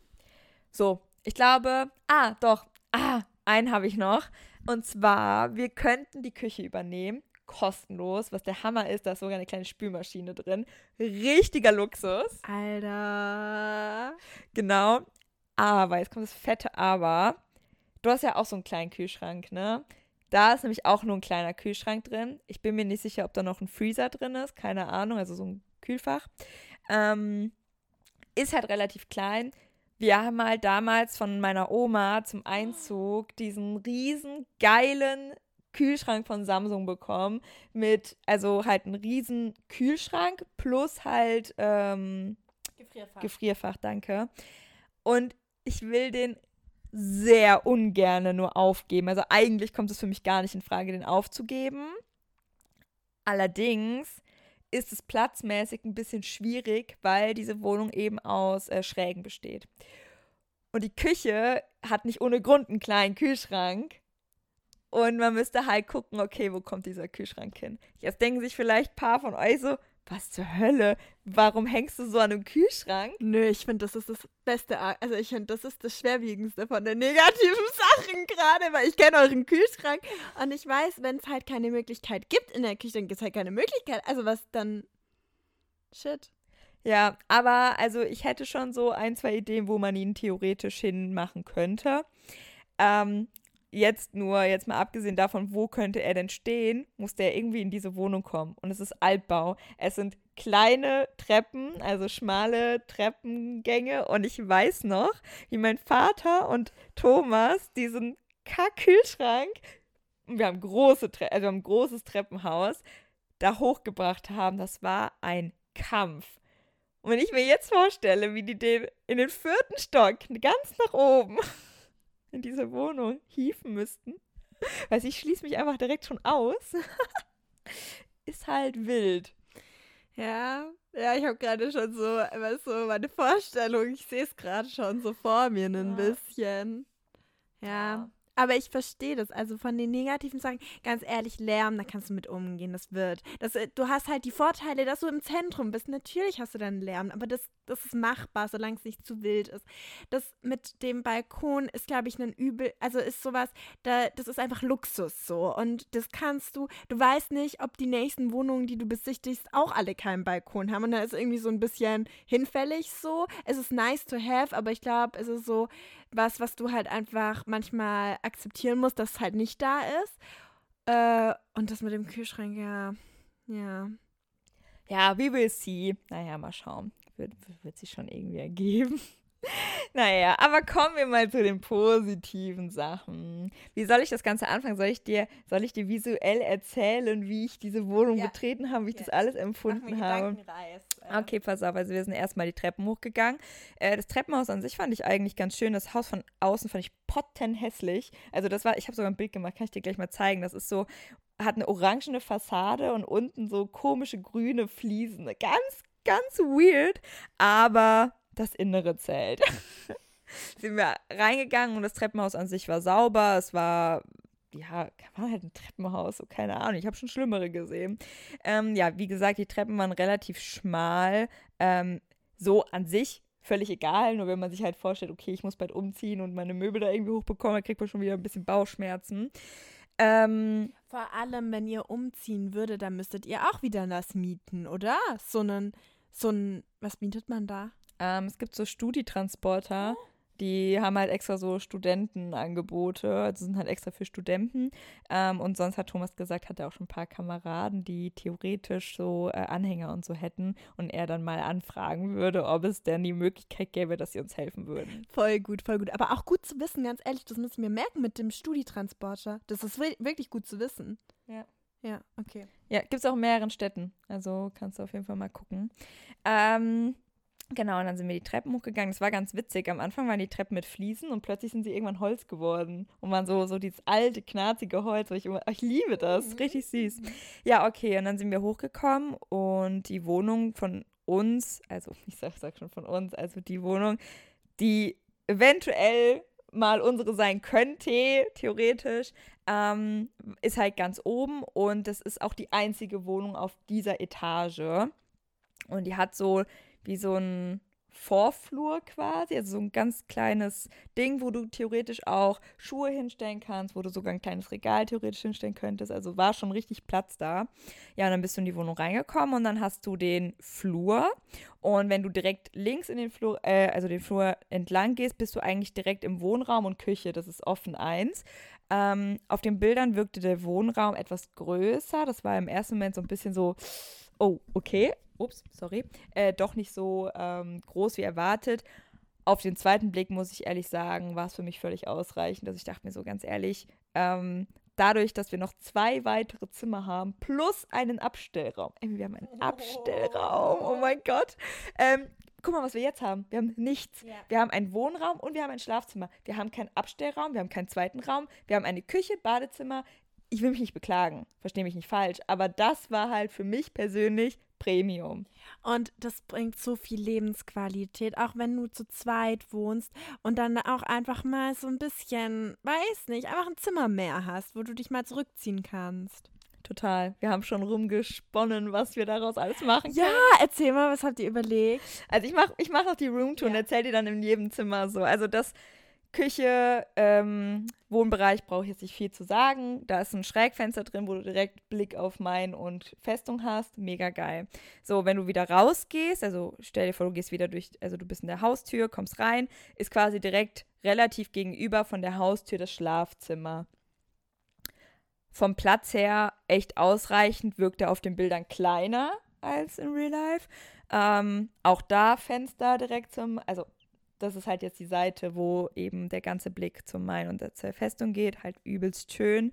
So, ich glaube, ah, doch, ah, einen habe ich noch. Und zwar, wir könnten die Küche übernehmen kostenlos, was der Hammer ist. Da ist sogar eine kleine Spülmaschine drin. Richtiger Luxus. Alter. Genau. Aber, jetzt kommt das fette Aber. Du hast ja auch so einen kleinen Kühlschrank, ne? Da ist nämlich auch nur ein kleiner Kühlschrank drin. Ich bin mir nicht sicher, ob da noch ein Freezer drin ist. Keine Ahnung, also so ein Kühlfach. Ähm, ist halt relativ klein. Wir haben halt damals von meiner Oma zum Einzug diesen riesen geilen Kühlschrank von Samsung bekommen mit, also halt einen riesen Kühlschrank plus halt ähm, Gefrierfach. Gefrierfach, danke. Und ich will den sehr ungerne nur aufgeben. Also eigentlich kommt es für mich gar nicht in Frage, den aufzugeben. Allerdings ist es platzmäßig ein bisschen schwierig, weil diese Wohnung eben aus äh, Schrägen besteht. Und die Küche hat nicht ohne Grund einen kleinen Kühlschrank. Und man müsste halt gucken, okay, wo kommt dieser Kühlschrank hin? Jetzt denken sich vielleicht ein paar von euch so, was zur Hölle? Warum hängst du so an einem Kühlschrank? Nö, ich finde, das ist das Beste. Also ich finde, das ist das Schwerwiegendste von den negativen Sachen gerade, weil ich kenne euren Kühlschrank und ich weiß, wenn es halt keine Möglichkeit gibt in der Küche, dann gibt es halt keine Möglichkeit. Also was dann? Shit. Ja, aber also ich hätte schon so ein, zwei Ideen, wo man ihn theoretisch hinmachen könnte. Ähm, jetzt nur, jetzt mal abgesehen davon, wo könnte er denn stehen, muss der irgendwie in diese Wohnung kommen. Und es ist Altbau. Es sind kleine Treppen, also schmale Treppengänge. Und ich weiß noch, wie mein Vater und Thomas diesen Kackkühlschrank, wir haben große, Tre also wir haben ein großes Treppenhaus, da hochgebracht haben. Das war ein Kampf. Und wenn ich mir jetzt vorstelle, wie die den in den vierten Stock ganz nach oben in diese Wohnung hieven müssten. Weil ich schließe mich einfach direkt schon aus. ist halt wild. Ja, ja, ich habe gerade schon so, was so meine Vorstellung, ich sehe es gerade schon so vor mir ein ja. bisschen. Ja. ja. Aber ich verstehe das. Also von den negativen Sachen, ganz ehrlich, Lärm, da kannst du mit umgehen. Das wird. Das, äh, du hast halt die Vorteile, dass du im Zentrum bist. Natürlich hast du dann Lärm, aber das, das ist machbar, solange es nicht zu wild ist. Das mit dem Balkon ist, glaube ich, ein Übel. Also ist sowas, da, das ist einfach Luxus so. Und das kannst du. Du weißt nicht, ob die nächsten Wohnungen, die du besichtigst, auch alle keinen Balkon haben. Und da ist irgendwie so ein bisschen hinfällig so. Es ist nice to have, aber ich glaube, es ist so was, was du halt einfach manchmal akzeptieren musst, dass es halt nicht da ist. Äh, und das mit dem Kühlschrank, ja. Ja. Ja, we will see. Naja, mal schauen. Wird, wird sich schon irgendwie ergeben. Naja, aber kommen wir mal zu den positiven Sachen. Wie soll ich das Ganze anfangen? Soll ich dir, soll ich dir visuell erzählen, wie ich diese Wohnung ja. betreten habe, wie ich ja. das alles empfunden habe? Äh. Okay, pass auf. Also wir sind erstmal die Treppen hochgegangen. Äh, das Treppenhaus an sich fand ich eigentlich ganz schön. Das Haus von außen fand ich pottenhässlich. Also das war, ich habe sogar ein Bild gemacht, kann ich dir gleich mal zeigen. Das ist so, hat eine orangene Fassade und unten so komische grüne Fliesen. Ganz, ganz weird, aber das Innere zählt. sind wir reingegangen und das Treppenhaus an sich war sauber. Es war, ja, war halt ein Treppenhaus, so keine Ahnung. Ich habe schon Schlimmere gesehen. Ähm, ja, wie gesagt, die Treppen waren relativ schmal. Ähm, so an sich völlig egal, nur wenn man sich halt vorstellt, okay, ich muss bald umziehen und meine Möbel da irgendwie hochbekommen, dann kriegt man schon wieder ein bisschen Bauchschmerzen. Ähm, Vor allem, wenn ihr umziehen würdet, dann müsstet ihr auch wieder das mieten, oder? So einen, so ein, was mietet man da? Ähm, es gibt so Studitransporter. Oh. Die haben halt extra so Studentenangebote, also sind halt extra für Studenten. Ähm, und sonst hat Thomas gesagt, hat er auch schon ein paar Kameraden, die theoretisch so äh, Anhänger und so hätten und er dann mal anfragen würde, ob es denn die Möglichkeit gäbe, dass sie uns helfen würden. Voll gut, voll gut. Aber auch gut zu wissen, ganz ehrlich, das müssen wir merken mit dem Studitransporter. Das ist wirklich gut zu wissen. Ja. Ja, okay. Ja, gibt es auch in mehreren Städten. Also kannst du auf jeden Fall mal gucken. Ähm, Genau, und dann sind wir die Treppen hochgegangen. Das war ganz witzig. Am Anfang waren die Treppen mit Fliesen und plötzlich sind sie irgendwann Holz geworden. Und waren so, so dieses alte, knarzige Holz. Ich, immer, ich liebe das. Mhm. Richtig süß. Ja, okay. Und dann sind wir hochgekommen und die Wohnung von uns, also ich sag, sag schon von uns, also die Wohnung, die eventuell mal unsere sein könnte, theoretisch, ähm, ist halt ganz oben und das ist auch die einzige Wohnung auf dieser Etage. Und die hat so wie so ein Vorflur quasi, also so ein ganz kleines Ding, wo du theoretisch auch Schuhe hinstellen kannst, wo du sogar ein kleines Regal theoretisch hinstellen könntest. Also war schon richtig Platz da. Ja, und dann bist du in die Wohnung reingekommen und dann hast du den Flur. Und wenn du direkt links in den Flur, äh, also den Flur entlang gehst, bist du eigentlich direkt im Wohnraum und Küche. Das ist offen eins. Ähm, auf den Bildern wirkte der Wohnraum etwas größer. Das war im ersten Moment so ein bisschen so, oh, okay ups, sorry, äh, doch nicht so ähm, groß wie erwartet. Auf den zweiten Blick muss ich ehrlich sagen, war es für mich völlig ausreichend. Also ich dachte mir so ganz ehrlich, ähm, dadurch, dass wir noch zwei weitere Zimmer haben, plus einen Abstellraum. Ey, wir haben einen Abstellraum, oh mein Gott. Ähm, guck mal, was wir jetzt haben. Wir haben nichts. Ja. Wir haben einen Wohnraum und wir haben ein Schlafzimmer. Wir haben keinen Abstellraum, wir haben keinen zweiten Raum. Wir haben eine Küche, Badezimmer. Ich will mich nicht beklagen, verstehe mich nicht falsch, aber das war halt für mich persönlich Premium. Und das bringt so viel Lebensqualität, auch wenn du zu zweit wohnst und dann auch einfach mal so ein bisschen, weiß nicht, einfach ein Zimmer mehr hast, wo du dich mal zurückziehen kannst. Total. Wir haben schon rumgesponnen, was wir daraus alles machen können. Ja, erzähl mal, was habt ihr überlegt? Also ich mache ich mach noch die Roomtour ja. und erzähl dir dann in jedem Zimmer so. Also das Küche, ähm, Wohnbereich brauche ich jetzt nicht viel zu sagen. Da ist ein Schrägfenster drin, wo du direkt Blick auf Main und Festung hast. Mega geil. So, wenn du wieder rausgehst, also stell dir vor, du gehst wieder durch, also du bist in der Haustür, kommst rein, ist quasi direkt relativ gegenüber von der Haustür das Schlafzimmer. Vom Platz her echt ausreichend, wirkt er auf den Bildern kleiner als in Real Life. Ähm, auch da Fenster direkt zum, also das ist halt jetzt die Seite, wo eben der ganze Blick zum Main und zur Festung geht, halt übelst schön.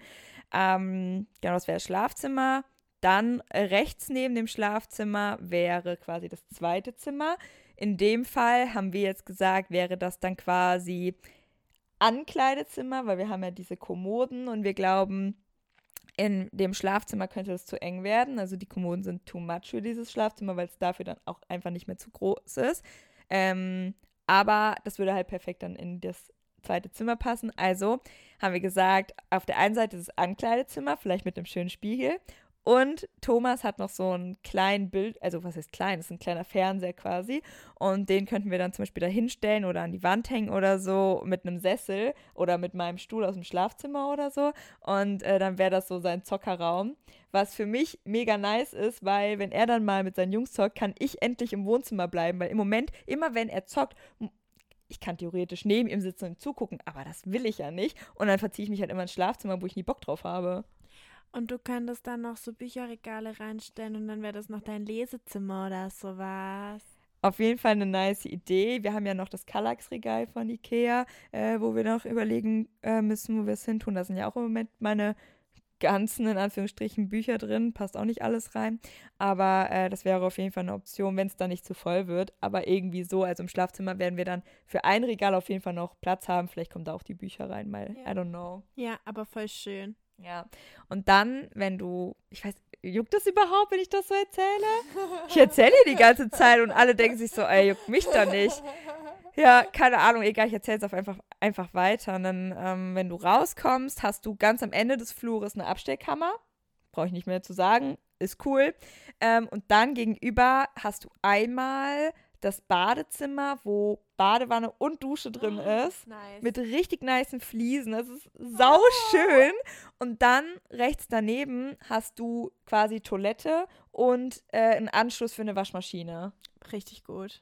Ähm, genau, das wäre das Schlafzimmer. Dann rechts neben dem Schlafzimmer wäre quasi das zweite Zimmer. In dem Fall haben wir jetzt gesagt, wäre das dann quasi Ankleidezimmer, weil wir haben ja diese Kommoden und wir glauben, in dem Schlafzimmer könnte das zu eng werden. Also die Kommoden sind too much für dieses Schlafzimmer, weil es dafür dann auch einfach nicht mehr zu groß ist. Ähm, aber das würde halt perfekt dann in das zweite Zimmer passen. Also haben wir gesagt, auf der einen Seite ist das Ankleidezimmer, vielleicht mit einem schönen Spiegel. Und Thomas hat noch so ein kleinen Bild, also was heißt klein, das ist ein kleiner Fernseher quasi. Und den könnten wir dann zum Beispiel da hinstellen oder an die Wand hängen oder so mit einem Sessel oder mit meinem Stuhl aus dem Schlafzimmer oder so. Und äh, dann wäre das so sein Zockerraum. Was für mich mega nice ist, weil wenn er dann mal mit seinen Jungs zockt, kann ich endlich im Wohnzimmer bleiben. Weil im Moment, immer wenn er zockt, ich kann theoretisch neben ihm sitzen und zugucken, aber das will ich ja nicht. Und dann verziehe ich mich halt immer ins Schlafzimmer, wo ich nie Bock drauf habe. Und du könntest dann noch so Bücherregale reinstellen und dann wäre das noch dein Lesezimmer oder sowas. Auf jeden Fall eine nice Idee. Wir haben ja noch das Kallax-Regal von Ikea, äh, wo wir noch überlegen äh, müssen, wo wir es hin tun. Da sind ja auch im Moment meine ganzen, in Anführungsstrichen, Bücher drin. Passt auch nicht alles rein. Aber äh, das wäre auf jeden Fall eine Option, wenn es dann nicht zu voll wird. Aber irgendwie so, also im Schlafzimmer werden wir dann für ein Regal auf jeden Fall noch Platz haben. Vielleicht kommen da auch die Bücher rein, weil ja. I don't know. Ja, aber voll schön. Ja. Und dann, wenn du, ich weiß, juckt das überhaupt, wenn ich das so erzähle? Ich erzähle die ganze Zeit und alle denken sich so, ey, juckt mich da nicht. Ja, keine Ahnung, egal, ich erzähle es einfach, einfach weiter. Und dann, ähm, wenn du rauskommst, hast du ganz am Ende des Flures eine Abstellkammer. Brauche ich nicht mehr zu sagen, ist cool. Ähm, und dann gegenüber hast du einmal das Badezimmer, wo Badewanne und Dusche drin oh, ist. Nice. Mit richtig niceen Fliesen. Das ist sau schön. Oh. Und dann rechts daneben hast du quasi Toilette und äh, einen Anschluss für eine Waschmaschine. Richtig gut.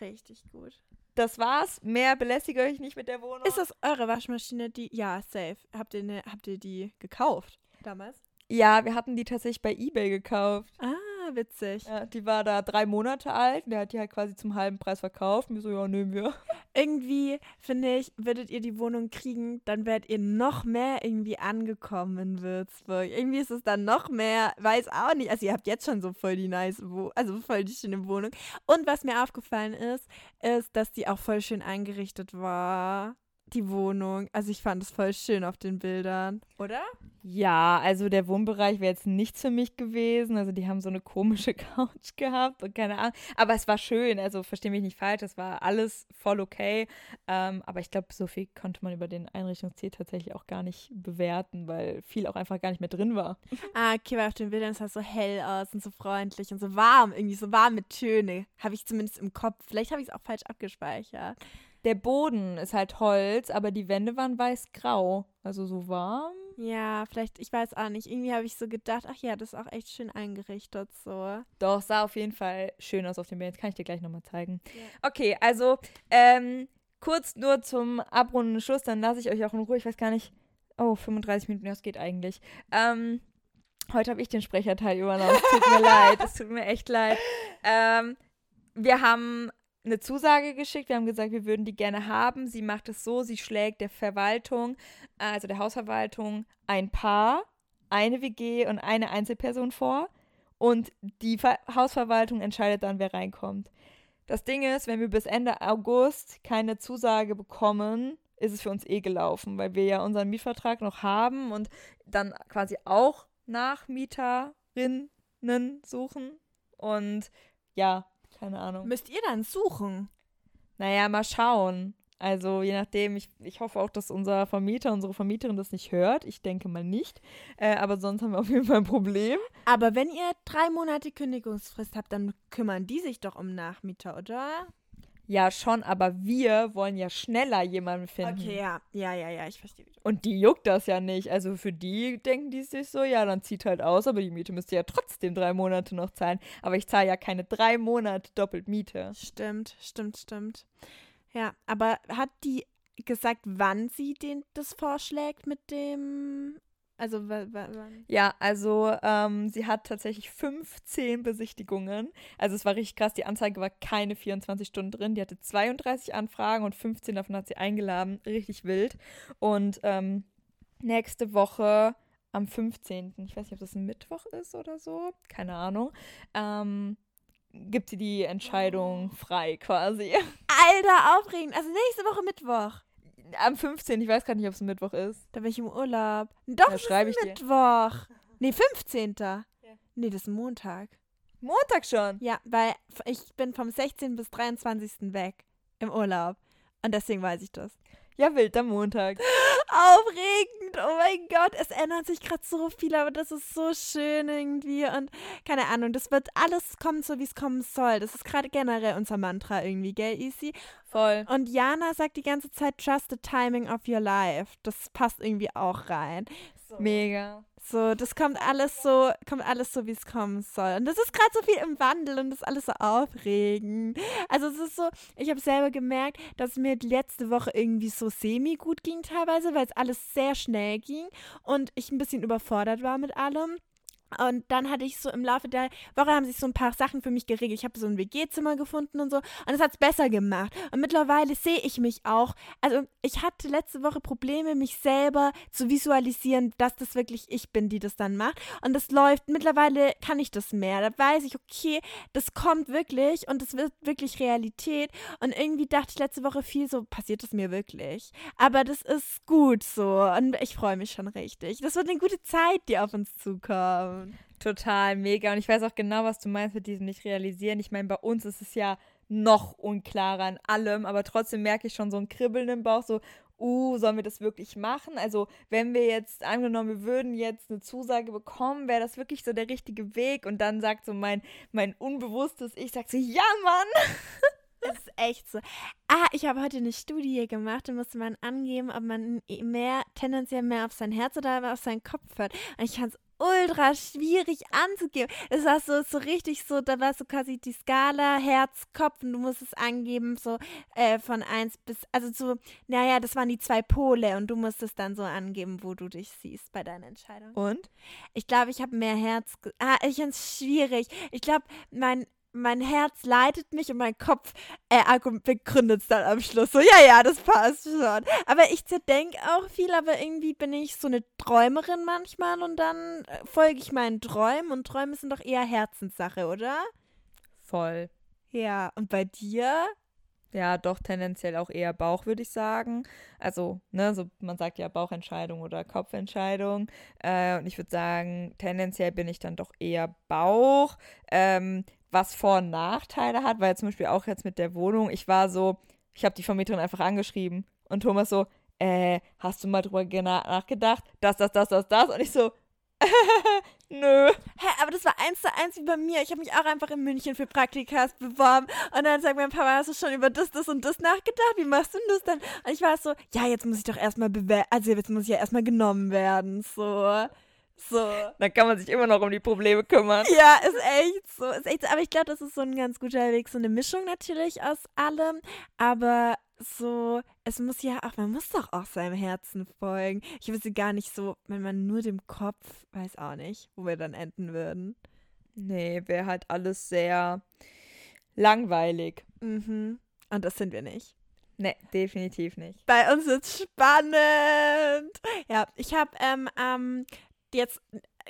Richtig gut. Das war's. Mehr belästige ich nicht mit der Wohnung. Ist das eure Waschmaschine, die. Ja, safe. Habt ihr, ne, habt ihr die gekauft damals? Ja, wir hatten die tatsächlich bei Ebay gekauft. Ah. Ah, witzig. Ja, die war da drei Monate alt. Der hat die halt quasi zum halben Preis verkauft. Und wir so, ja, nehmen wir. Irgendwie, finde ich, würdet ihr die Wohnung kriegen, dann wärt ihr noch mehr irgendwie angekommen in Würzburg. Irgendwie ist es dann noch mehr, weiß auch nicht. Also ihr habt jetzt schon so voll die nice Wohnung, also voll die schöne Wohnung. Und was mir aufgefallen ist, ist, dass die auch voll schön eingerichtet war die Wohnung. Also ich fand es voll schön auf den Bildern, oder? Ja, also der Wohnbereich wäre jetzt nichts für mich gewesen. Also die haben so eine komische Couch gehabt und keine Ahnung. Aber es war schön, also verstehe mich nicht falsch, es war alles voll okay. Ähm, aber ich glaube, so viel konnte man über den Einrichtungsstil tatsächlich auch gar nicht bewerten, weil viel auch einfach gar nicht mehr drin war. Ah, okay, weil auf den Bildern ist das so hell aus und so freundlich und so warm, irgendwie so warm mit Töne. Habe ich zumindest im Kopf. Vielleicht habe ich es auch falsch abgespeichert. Der Boden ist halt Holz, aber die Wände waren weiß-grau. Also so warm. Ja, vielleicht, ich weiß auch nicht. Irgendwie habe ich so gedacht, ach ja, das ist auch echt schön eingerichtet so. Doch, sah auf jeden Fall schön aus auf dem Bild. Das kann ich dir gleich nochmal zeigen. Ja. Okay, also ähm, kurz nur zum abrunden Schluss, dann lasse ich euch auch in Ruhe. Ich weiß gar nicht. Oh, 35 Minuten, das geht eigentlich. Ähm, heute habe ich den Sprecherteil übernommen. Es tut mir leid, es tut mir echt leid. Ähm, wir haben eine Zusage geschickt. Wir haben gesagt, wir würden die gerne haben. Sie macht es so, sie schlägt der Verwaltung, also der Hausverwaltung, ein Paar, eine WG und eine Einzelperson vor. Und die Ver Hausverwaltung entscheidet dann, wer reinkommt. Das Ding ist, wenn wir bis Ende August keine Zusage bekommen, ist es für uns eh gelaufen, weil wir ja unseren Mietvertrag noch haben und dann quasi auch nach Mieterinnen suchen. Und ja, keine Ahnung. Müsst ihr dann suchen? Naja, mal schauen. Also je nachdem, ich, ich hoffe auch, dass unser Vermieter, unsere Vermieterin das nicht hört. Ich denke mal nicht. Äh, aber sonst haben wir auf jeden Fall ein Problem. Aber wenn ihr drei Monate Kündigungsfrist habt, dann kümmern die sich doch um Nachmieter, oder? Ja, schon, aber wir wollen ja schneller jemanden finden. Okay, ja, ja, ja, ja, ich verstehe. Und die juckt das ja nicht. Also für die denken die sich so, ja, dann zieht halt aus, aber die Miete müsst ihr ja trotzdem drei Monate noch zahlen. Aber ich zahle ja keine drei Monate doppelt Miete. Stimmt, stimmt, stimmt. Ja, aber hat die gesagt, wann sie den das vorschlägt mit dem also, ja, also ähm, sie hat tatsächlich 15 Besichtigungen. Also es war richtig krass. Die Anzeige war keine 24 Stunden drin. Die hatte 32 Anfragen und 15 davon hat sie eingeladen. Richtig wild. Und ähm, nächste Woche am 15., ich weiß nicht, ob das ein Mittwoch ist oder so, keine Ahnung, ähm, gibt sie die Entscheidung frei quasi. Alter, aufregend. Also nächste Woche Mittwoch am 15. Ich weiß gar nicht, ob es Mittwoch ist. Da bin ich im Urlaub. Doch, da schreibe ich Mittwoch. Dir. Nee, 15. Ja. Nee, das ist Montag. Montag schon? Ja, weil ich bin vom 16. bis 23. weg im Urlaub. Und deswegen weiß ich das. Ja, wild, am Montag. Aufregend, oh mein Gott, es ändert sich gerade so viel, aber das ist so schön irgendwie und keine Ahnung, das wird alles kommen, so wie es kommen soll. Das ist gerade generell unser Mantra irgendwie, gell, Easy? Voll. Und Jana sagt die ganze Zeit, trust the timing of your life. Das passt irgendwie auch rein. So. Mega. So, das kommt alles so, kommt alles so, wie es kommen soll. Und das ist gerade so viel im Wandel und das ist alles so aufregend. Also es ist so, ich habe selber gemerkt, dass mir letzte Woche irgendwie so semi gut ging teilweise, weil es alles sehr schnell ging und ich ein bisschen überfordert war mit allem. Und dann hatte ich so im Laufe der Woche haben sich so ein paar Sachen für mich geregelt. Ich habe so ein WG-Zimmer gefunden und so. Und es hat es besser gemacht. Und mittlerweile sehe ich mich auch. Also ich hatte letzte Woche Probleme, mich selber zu visualisieren, dass das wirklich ich bin, die das dann macht. Und das läuft. Mittlerweile kann ich das mehr. Da weiß ich, okay, das kommt wirklich und das wird wirklich Realität. Und irgendwie dachte ich letzte Woche viel so, passiert das mir wirklich? Aber das ist gut so. Und ich freue mich schon richtig. Das wird eine gute Zeit, die auf uns zukommt. Total mega. Und ich weiß auch genau, was du meinst mit diesem nicht realisieren. Ich meine, bei uns ist es ja noch unklarer an allem, aber trotzdem merke ich schon so ein Kribbeln im Bauch, so, uh, sollen wir das wirklich machen? Also, wenn wir jetzt angenommen, wir würden jetzt eine Zusage bekommen, wäre das wirklich so der richtige Weg? Und dann sagt so mein, mein unbewusstes Ich, sagt so, ja, Mann! Es ist echt so. Ah, ich habe heute eine Studie gemacht, da musste man angeben, ob man mehr, tendenziell mehr auf sein Herz oder auf seinen Kopf hört. Und ich fand es ultra schwierig anzugeben. Es war so, so richtig so, da war so quasi die Skala Herz, Kopf und du musst es angeben, so äh, von 1 bis, also so, naja, das waren die zwei Pole und du musstest dann so angeben, wo du dich siehst bei deiner Entscheidung. Und? Ich glaube, ich habe mehr Herz. Ah, ich finde es schwierig. Ich glaube, mein mein Herz leitet mich und mein Kopf äh, begründet es dann am Schluss. So, ja, ja, das passt schon. Aber ich zerdenke auch viel, aber irgendwie bin ich so eine Träumerin manchmal und dann äh, folge ich meinen Träumen und Träume sind doch eher Herzenssache, oder? Voll. Ja, und bei dir? Ja, doch tendenziell auch eher Bauch, würde ich sagen. Also, ne, so man sagt ja Bauchentscheidung oder Kopfentscheidung. Äh, und ich würde sagen, tendenziell bin ich dann doch eher Bauch. Ähm, was Vor- und Nachteile hat, weil zum Beispiel auch jetzt mit der Wohnung, ich war so, ich habe die Vermieterin einfach angeschrieben und Thomas so, äh, hast du mal drüber nachgedacht? Das, das, das, das, das. Und ich so, nö. Hä, aber das war eins zu eins wie bei mir. Ich habe mich auch einfach in München für Praktikas beworben. Und dann sagt mein Papa, hast du schon über das, das und das nachgedacht? Wie machst du das dann? Und ich war so, ja, jetzt muss ich doch erstmal bewerben. Also jetzt muss ich ja erstmal genommen werden. So. So. Dann kann man sich immer noch um die Probleme kümmern. Ja, ist echt so. Ist echt so. Aber ich glaube, das ist so ein ganz guter Weg. So eine Mischung natürlich aus allem. Aber so, es muss ja auch, man muss doch auch seinem Herzen folgen. Ich wüsste gar nicht so, wenn man nur dem Kopf, weiß auch nicht, wo wir dann enden würden. Nee, wäre halt alles sehr langweilig. Mhm. Und das sind wir nicht. Nee, definitiv nicht. Bei uns ist spannend. Ja, ich habe ähm, ähm, jetzt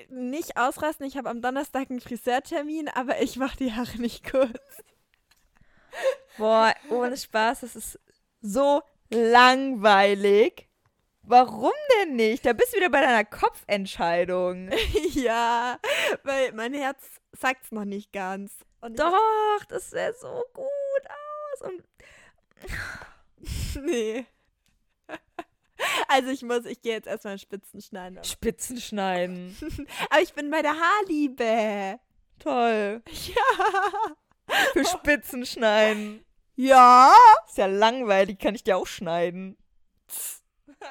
nicht ausrasten. Ich habe am Donnerstag einen Friseurtermin, aber ich mache die Haare nicht kurz. Boah, ohne Spaß, das ist so langweilig. Warum denn nicht? Da bist du wieder bei deiner Kopfentscheidung. ja, weil mein Herz sagt es noch nicht ganz. Und Doch, das sähe so gut aus. Und nee. Also ich muss, ich gehe jetzt erstmal Spitzen schneiden. Spitzen schneiden. aber ich bin bei der Haarliebe. Toll. Ja. Für Spitzen schneiden. Ja. Ist ja langweilig, kann ich dir auch schneiden.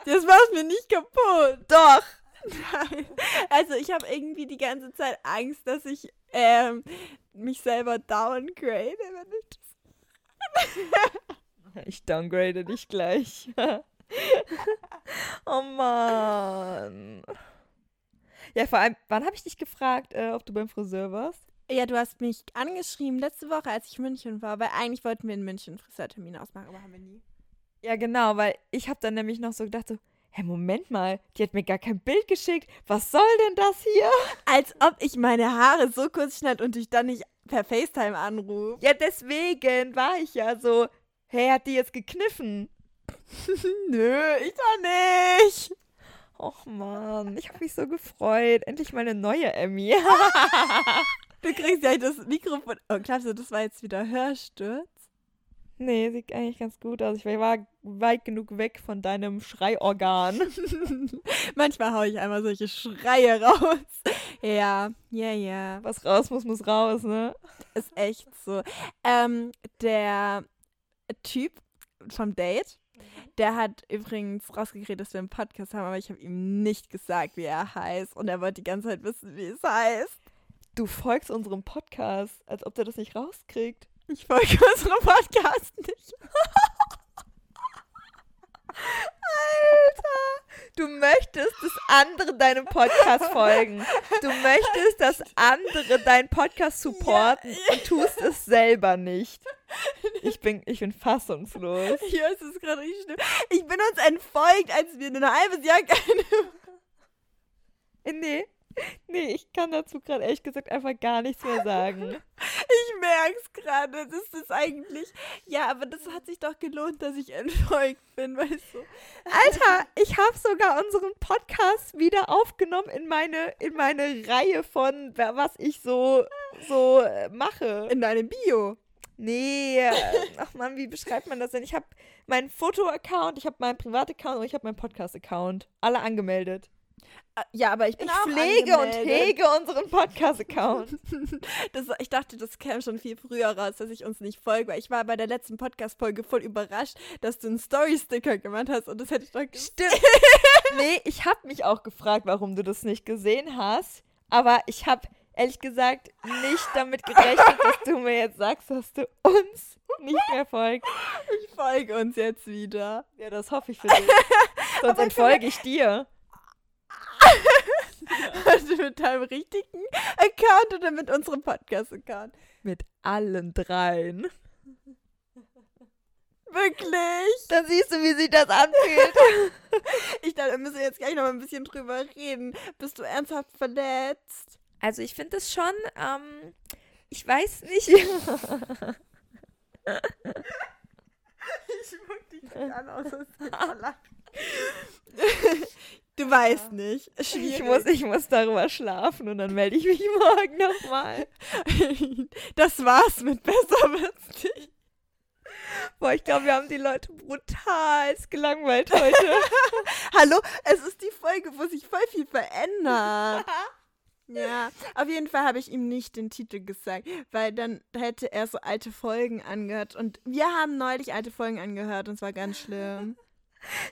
Das macht mir nicht kaputt. Doch. Nein. Also ich habe irgendwie die ganze Zeit Angst, dass ich ähm, mich selber downgrade, wenn ich das. ich downgrade dich gleich. oh Mann. Ja, vor allem, wann habe ich dich gefragt, äh, ob du beim Friseur warst? Ja, du hast mich angeschrieben letzte Woche, als ich in München war, weil eigentlich wollten wir in München einen Friseurtermin ausmachen, aber haben wir nie. Ja, genau, weil ich habe dann nämlich noch so gedacht, so, hä, Moment mal, die hat mir gar kein Bild geschickt. Was soll denn das hier? Als ob ich meine Haare so kurz schneide und dich dann nicht per FaceTime anrufe. Ja, deswegen war ich ja so, hä, hat die jetzt gekniffen? Nö, ich doch nicht. Och man, ich habe mich so gefreut. Endlich meine neue Emmy. du kriegst ja das Mikrofon. Oh, glaubst du, das war jetzt wieder Hörsturz? Nee, sieht eigentlich ganz gut aus. Ich war weit genug weg von deinem Schreiorgan. Manchmal haue ich einmal solche Schreie raus. Ja, ja, ja. Was raus muss, muss raus, ne? Ist echt so. Ähm, der Typ vom Date, der hat übrigens rausgekriegt, dass wir einen Podcast haben, aber ich habe ihm nicht gesagt, wie er heißt. Und er wollte die ganze Zeit wissen, wie es heißt. Du folgst unserem Podcast, als ob der das nicht rauskriegt. Ich folge unserem Podcast nicht. Alter, du möchtest, dass andere deinem Podcast folgen. Du möchtest, dass andere deinen Podcast supporten ja. und tust es selber nicht. Ich bin, ich bin fassungslos. Ja, es ist gerade richtig schlimm. Ich bin uns entfolgt, als wir ein halbes Jahr keine. Nee, Nee, ich kann dazu gerade ehrlich gesagt einfach gar nichts mehr sagen. Ich merke es gerade. Das ist eigentlich. Ja, aber das hat sich doch gelohnt, dass ich entfolgt bin, weißt du. Alter, ich habe sogar unseren Podcast wieder aufgenommen in meine, in meine Reihe von, was ich so, so äh, mache. In deinem Bio. Nee, äh, ach man, wie beschreibt man das denn? Ich habe meinen Foto-Account, ich habe meinen Privat-Account und ich habe meinen Podcast-Account. Alle angemeldet. Äh, ja, aber ich bin ich auch pflege angemeldet. und hege unseren Podcast-Account. ich dachte, das käme schon viel früher raus, dass ich uns nicht folge, weil ich war bei der letzten Podcast-Folge voll überrascht, dass du einen Story-Sticker gemacht hast und das hätte ich doch Stimmt. nee, ich habe mich auch gefragt, warum du das nicht gesehen hast. Aber ich habe ehrlich gesagt nicht damit gerechnet, dass du mir jetzt sagst, dass du uns nicht mehr folgst. Ich folge uns jetzt wieder. Ja, das hoffe ich für dich. Sonst entfolge ich dir. Also mit deinem richtigen Account oder mit unserem Podcast-Account? Mit allen dreien. Wirklich? Dann siehst du, wie sich das anfühlt. Ich dachte, wir müssen jetzt gleich noch mal ein bisschen drüber reden. Bist du ernsthaft verletzt? Also ich finde es schon, ähm, ich weiß nicht. Ich guck dich nicht an, außer Du weißt nicht. Ich muss, ich muss darüber schlafen und dann melde ich mich morgen nochmal. Das war's mit besser wird's nicht. Boah, ich glaube, wir haben die Leute brutal gelangweilt heute. Hallo, es ist die Folge, wo sich voll viel verändert. Ja, auf jeden Fall habe ich ihm nicht den Titel gesagt, weil dann hätte er so alte Folgen angehört. Und wir haben neulich alte Folgen angehört und es war ganz schlimm.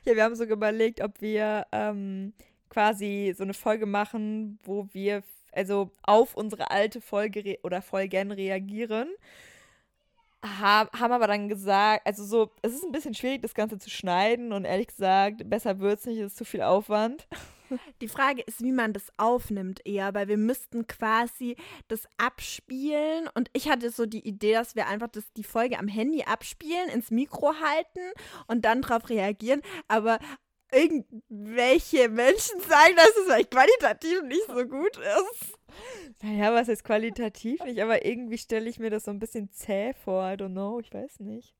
Ja, wir haben sogar überlegt, ob wir ähm, quasi so eine Folge machen, wo wir also auf unsere alte Folge oder Folgen reagieren. Ha haben aber dann gesagt, also so, es ist ein bisschen schwierig, das Ganze zu schneiden und ehrlich gesagt, besser wird es nicht, es ist zu viel Aufwand. Die Frage ist, wie man das aufnimmt eher, weil wir müssten quasi das abspielen und ich hatte so die Idee, dass wir einfach das, die Folge am Handy abspielen, ins Mikro halten und dann darauf reagieren, aber irgendwelche Menschen sagen, dass es vielleicht qualitativ nicht so gut ist. Naja, was ist qualitativ nicht, aber irgendwie stelle ich mir das so ein bisschen zäh vor, I don't know, ich weiß nicht.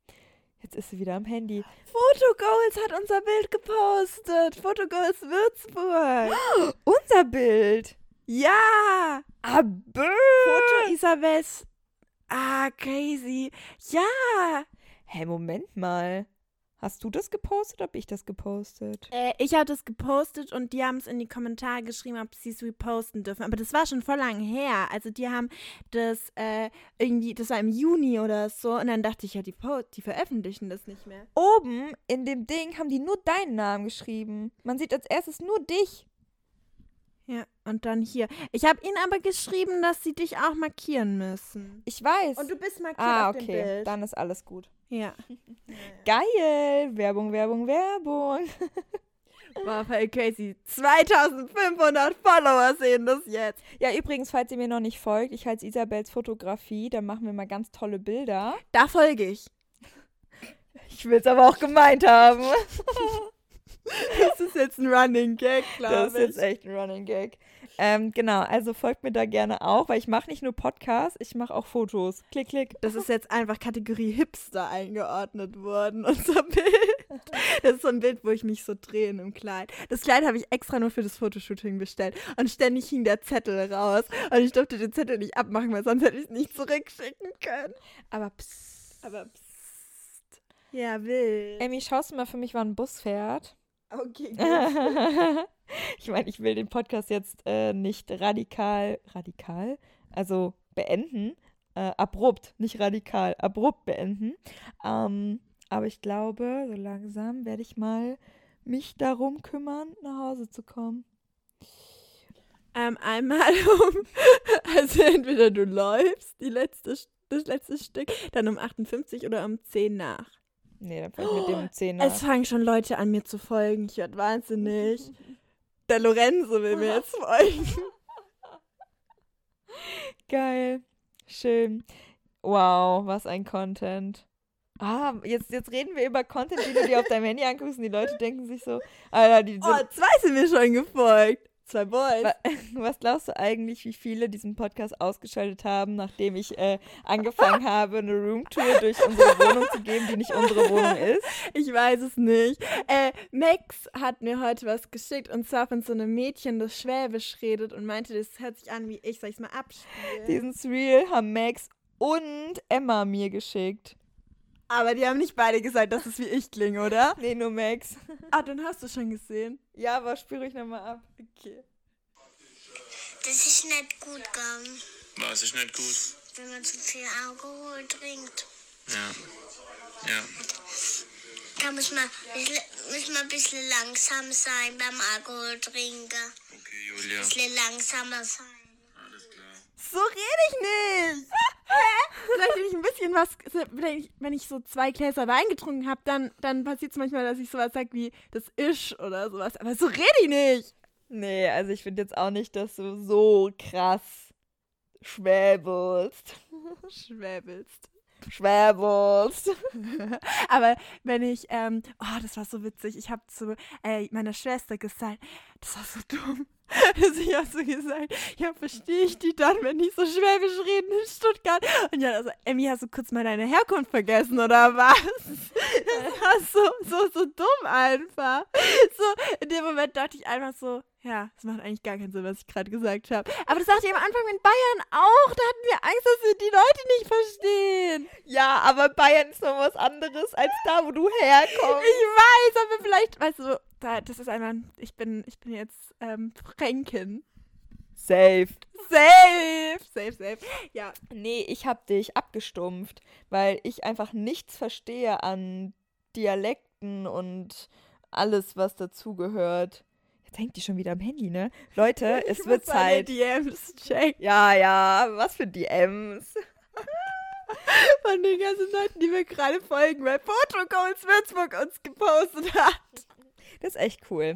Jetzt ist sie wieder am Handy. Fotogoals hat unser Bild gepostet. Fotogoals Würzburg. Unser Bild. Ja. Aber. Foto Isabels. Ah, crazy. Ja. Hä, hey, Moment mal. Hast du das gepostet oder habe ich das gepostet? Äh, ich habe das gepostet und die haben es in die Kommentare geschrieben, ob sie es reposten dürfen. Aber das war schon voll lang her. Also die haben das äh, irgendwie, das war im Juni oder so. Und dann dachte ich, ja, die, die veröffentlichen das nicht mehr. Oben in dem Ding haben die nur deinen Namen geschrieben. Man sieht als erstes nur dich. Ja, und dann hier. Ich habe ihnen aber geschrieben, dass sie dich auch markieren müssen. Ich weiß. Und du bist markiert ah, auf okay. dem Bild. Dann ist alles gut. Ja. Geil. Werbung, Werbung, Werbung. War voll crazy. 2500 Follower sehen das jetzt. Ja, übrigens, falls ihr mir noch nicht folgt, ich heiße Isabels Fotografie, dann machen wir mal ganz tolle Bilder. Da folge ich. Ich will es aber auch gemeint haben. Das ist jetzt ein Running Gag, glaube ich. Das ist jetzt echt ein Running Gag. Ähm, genau, also folgt mir da gerne auch, weil ich mache nicht nur Podcasts, ich mache auch Fotos. Klick, klick. Das ist jetzt einfach Kategorie Hipster eingeordnet worden, unser Bild. Das ist so ein Bild, wo ich mich so drehe in einem Kleid. Das Kleid habe ich extra nur für das Fotoshooting bestellt. Und ständig hing der Zettel raus. Und ich durfte den Zettel nicht abmachen, weil sonst hätte ich es nicht zurückschicken können. Aber psst. Aber psst. Ja, will. Amy, schaust du mal für mich, wann ein Bus fährt? Okay, gut. ich meine, ich will den Podcast jetzt äh, nicht radikal, radikal, also beenden. Äh, abrupt, nicht radikal, abrupt beenden. Ähm, aber ich glaube, so langsam werde ich mal mich darum kümmern, nach Hause zu kommen. Ähm, einmal um, also entweder du läufst die letzte, das letzte Stück, dann um 58 oder um 10 nach. Nee, dann fange ich mit dem um 10 nach. Es fangen schon Leute an, mir zu folgen. Ich werde wahnsinnig. Der Lorenzo will mir jetzt folgen. Geil. Schön. Wow, was ein Content. Ah, jetzt, jetzt reden wir über Content, den du dir auf deinem Handy anguckst und die Leute denken sich so, Alter, die sind, Oh, zwei sind mir schon gefolgt. Zwei Boys. Was glaubst du eigentlich, wie viele diesen Podcast ausgeschaltet haben, nachdem ich äh, angefangen habe, eine Roomtour durch unsere Wohnung zu geben, die nicht unsere Wohnung ist? Ich weiß es nicht. Äh, Max hat mir heute was geschickt und zwar von so einem Mädchen, das Schwäbisch redet und meinte, das hört sich an wie ich. Soll ich es mal abspielen? Diesen Surreal haben Max und Emma mir geschickt. Aber die haben nicht beide gesagt, dass es wie ich klinge, oder? Nee, nur Max. Ah, dann hast du schon gesehen. Ja, aber spüre ich nochmal ab. Okay. Das ist nicht gut gegangen. Was ist nicht gut? Wenn man zu viel Alkohol trinkt. Ja. Ja. Da muss man, muss man ein bisschen langsam sein beim Alkohol trinken. Okay, Julia. Ein bisschen langsamer sein. So rede ich nicht. Hä? Vielleicht, wenn ich ein bisschen was, wenn ich, wenn ich so zwei Gläser Wein getrunken habe, dann, dann passiert es manchmal, dass ich sowas sage wie, das ist oder sowas. Aber so rede ich nicht. Nee, also ich finde jetzt auch nicht, dass du so krass schwäbelst. Schwäbelst. Schwäbelst. Aber wenn ich, ähm, oh, das war so witzig. Ich habe zu äh, meiner Schwester gesagt, das war so dumm. Sie hat so gesagt, ja, verstehe ich die dann, wenn die so schwäbisch reden in Stuttgart? Und ja, also, Emmy, hast du kurz mal deine Herkunft vergessen, oder was? Das war so, so, so dumm einfach. So, in dem Moment dachte ich einfach so, ja, das macht eigentlich gar keinen Sinn, was ich gerade gesagt habe. Aber das dachte ich am Anfang in Bayern auch. Da hatten wir Angst, dass wir die Leute nicht verstehen. Ja, aber Bayern ist noch was anderes als da, wo du herkommst. Ich weiß, aber vielleicht, weißt du, da, das ist einfach, ich bin, ich bin jetzt ähm, Fränkin. Safe. Safe, safe, safe. Ja. Nee, ich hab dich abgestumpft, weil ich einfach nichts verstehe an Dialekten und alles, was dazugehört. Jetzt hängt die schon wieder am Handy, ne? Leute, es Ich wird muss meine Zeit. DMs checken Ja, ja, was für DMs. von den ganzen Leuten, die mir gerade folgen, weil Fotocodes Würzburg uns gepostet hat. Das ist echt cool.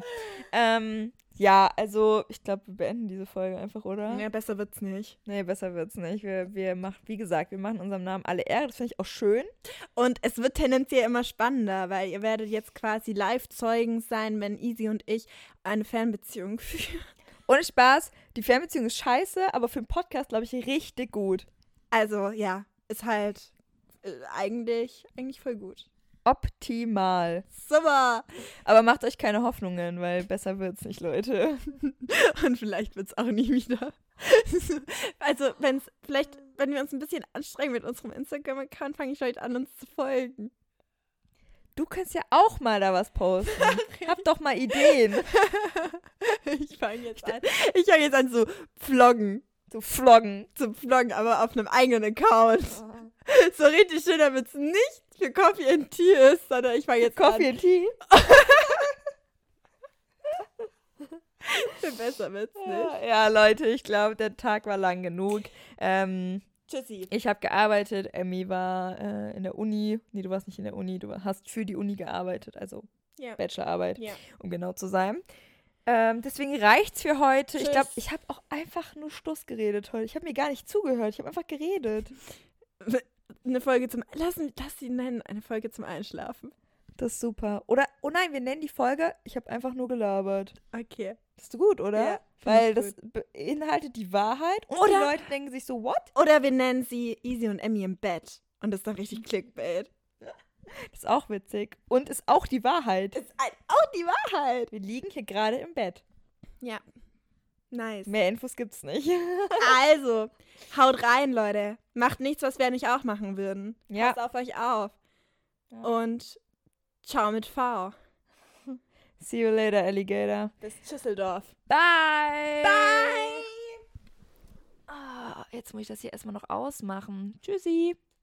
Ähm, ja, also ich glaube, wir beenden diese Folge einfach, oder? Ja, besser wird's nicht. Nee, besser wird's nicht. Wir, wir machen, wie gesagt, wir machen unserem Namen alle Ehre. Das finde ich auch schön. Und es wird tendenziell immer spannender, weil ihr werdet jetzt quasi Live-Zeugen sein, wenn Easy und ich eine Fernbeziehung führen. Ohne Spaß, die Fernbeziehung ist scheiße, aber für einen Podcast, glaube ich, richtig gut. Also, ja, ist halt äh, eigentlich, eigentlich voll gut. Optimal. Super. Aber macht euch keine Hoffnungen, weil besser wird's nicht, Leute. Und vielleicht wird es auch nie wieder. also, wenn es vielleicht, wenn wir uns ein bisschen anstrengen mit unserem Instagram-Account, fange ich heute an, uns zu folgen. Du kannst ja auch mal da was posten. Hab doch mal Ideen. ich fange jetzt an. Ich fange jetzt an zu vloggen. Zu vloggen. Zu vloggen, aber auf einem eigenen Account. So richtig schön, damit es nicht für Coffee and Tea ist, sondern ich fange jetzt Coffee an. and Tea? Für besser wird's nicht. Ja, ja, Leute, ich glaube, der Tag war lang genug. Ähm, Tschüssi. ich habe gearbeitet. Emmy war äh, in der Uni. Nee, du warst nicht in der Uni. Du hast für die Uni gearbeitet. Also Ja. Bachelorarbeit, Ja. um genau zu sein. Ähm, deswegen reicht's für heute. Ich Tschüss. glaube, ich habe auch einfach nur Stuss geredet heute. Ich habe mir gar nicht zugehört. Ich habe einfach geredet. Eine Folge zum. Lass, lass sie nennen, eine Folge zum Einschlafen. Das ist super. Oder, oh nein, wir nennen die Folge, ich habe einfach nur gelabert. Okay. Das ist gut, oder? Ja, Weil ich das beinhaltet die Wahrheit und die Oder- Leute denken sich so, what? Oder wir nennen sie Easy und Emmy im Bett. Und das ist dann richtig Clickbait. Das ist auch witzig. Und ist auch die Wahrheit. Ist auch die Wahrheit. Wir liegen hier gerade im Bett. Ja. Nice. Mehr Infos gibt's nicht. Also, haut rein, Leute. Macht nichts, was wir nicht auch machen würden. Ja. Passt auf euch auf. Ja. Und ciao mit V. See you later, Alligator. Bis Düsseldorf. Bye. Bye. Ah, jetzt muss ich das hier erstmal noch ausmachen. Tschüssi.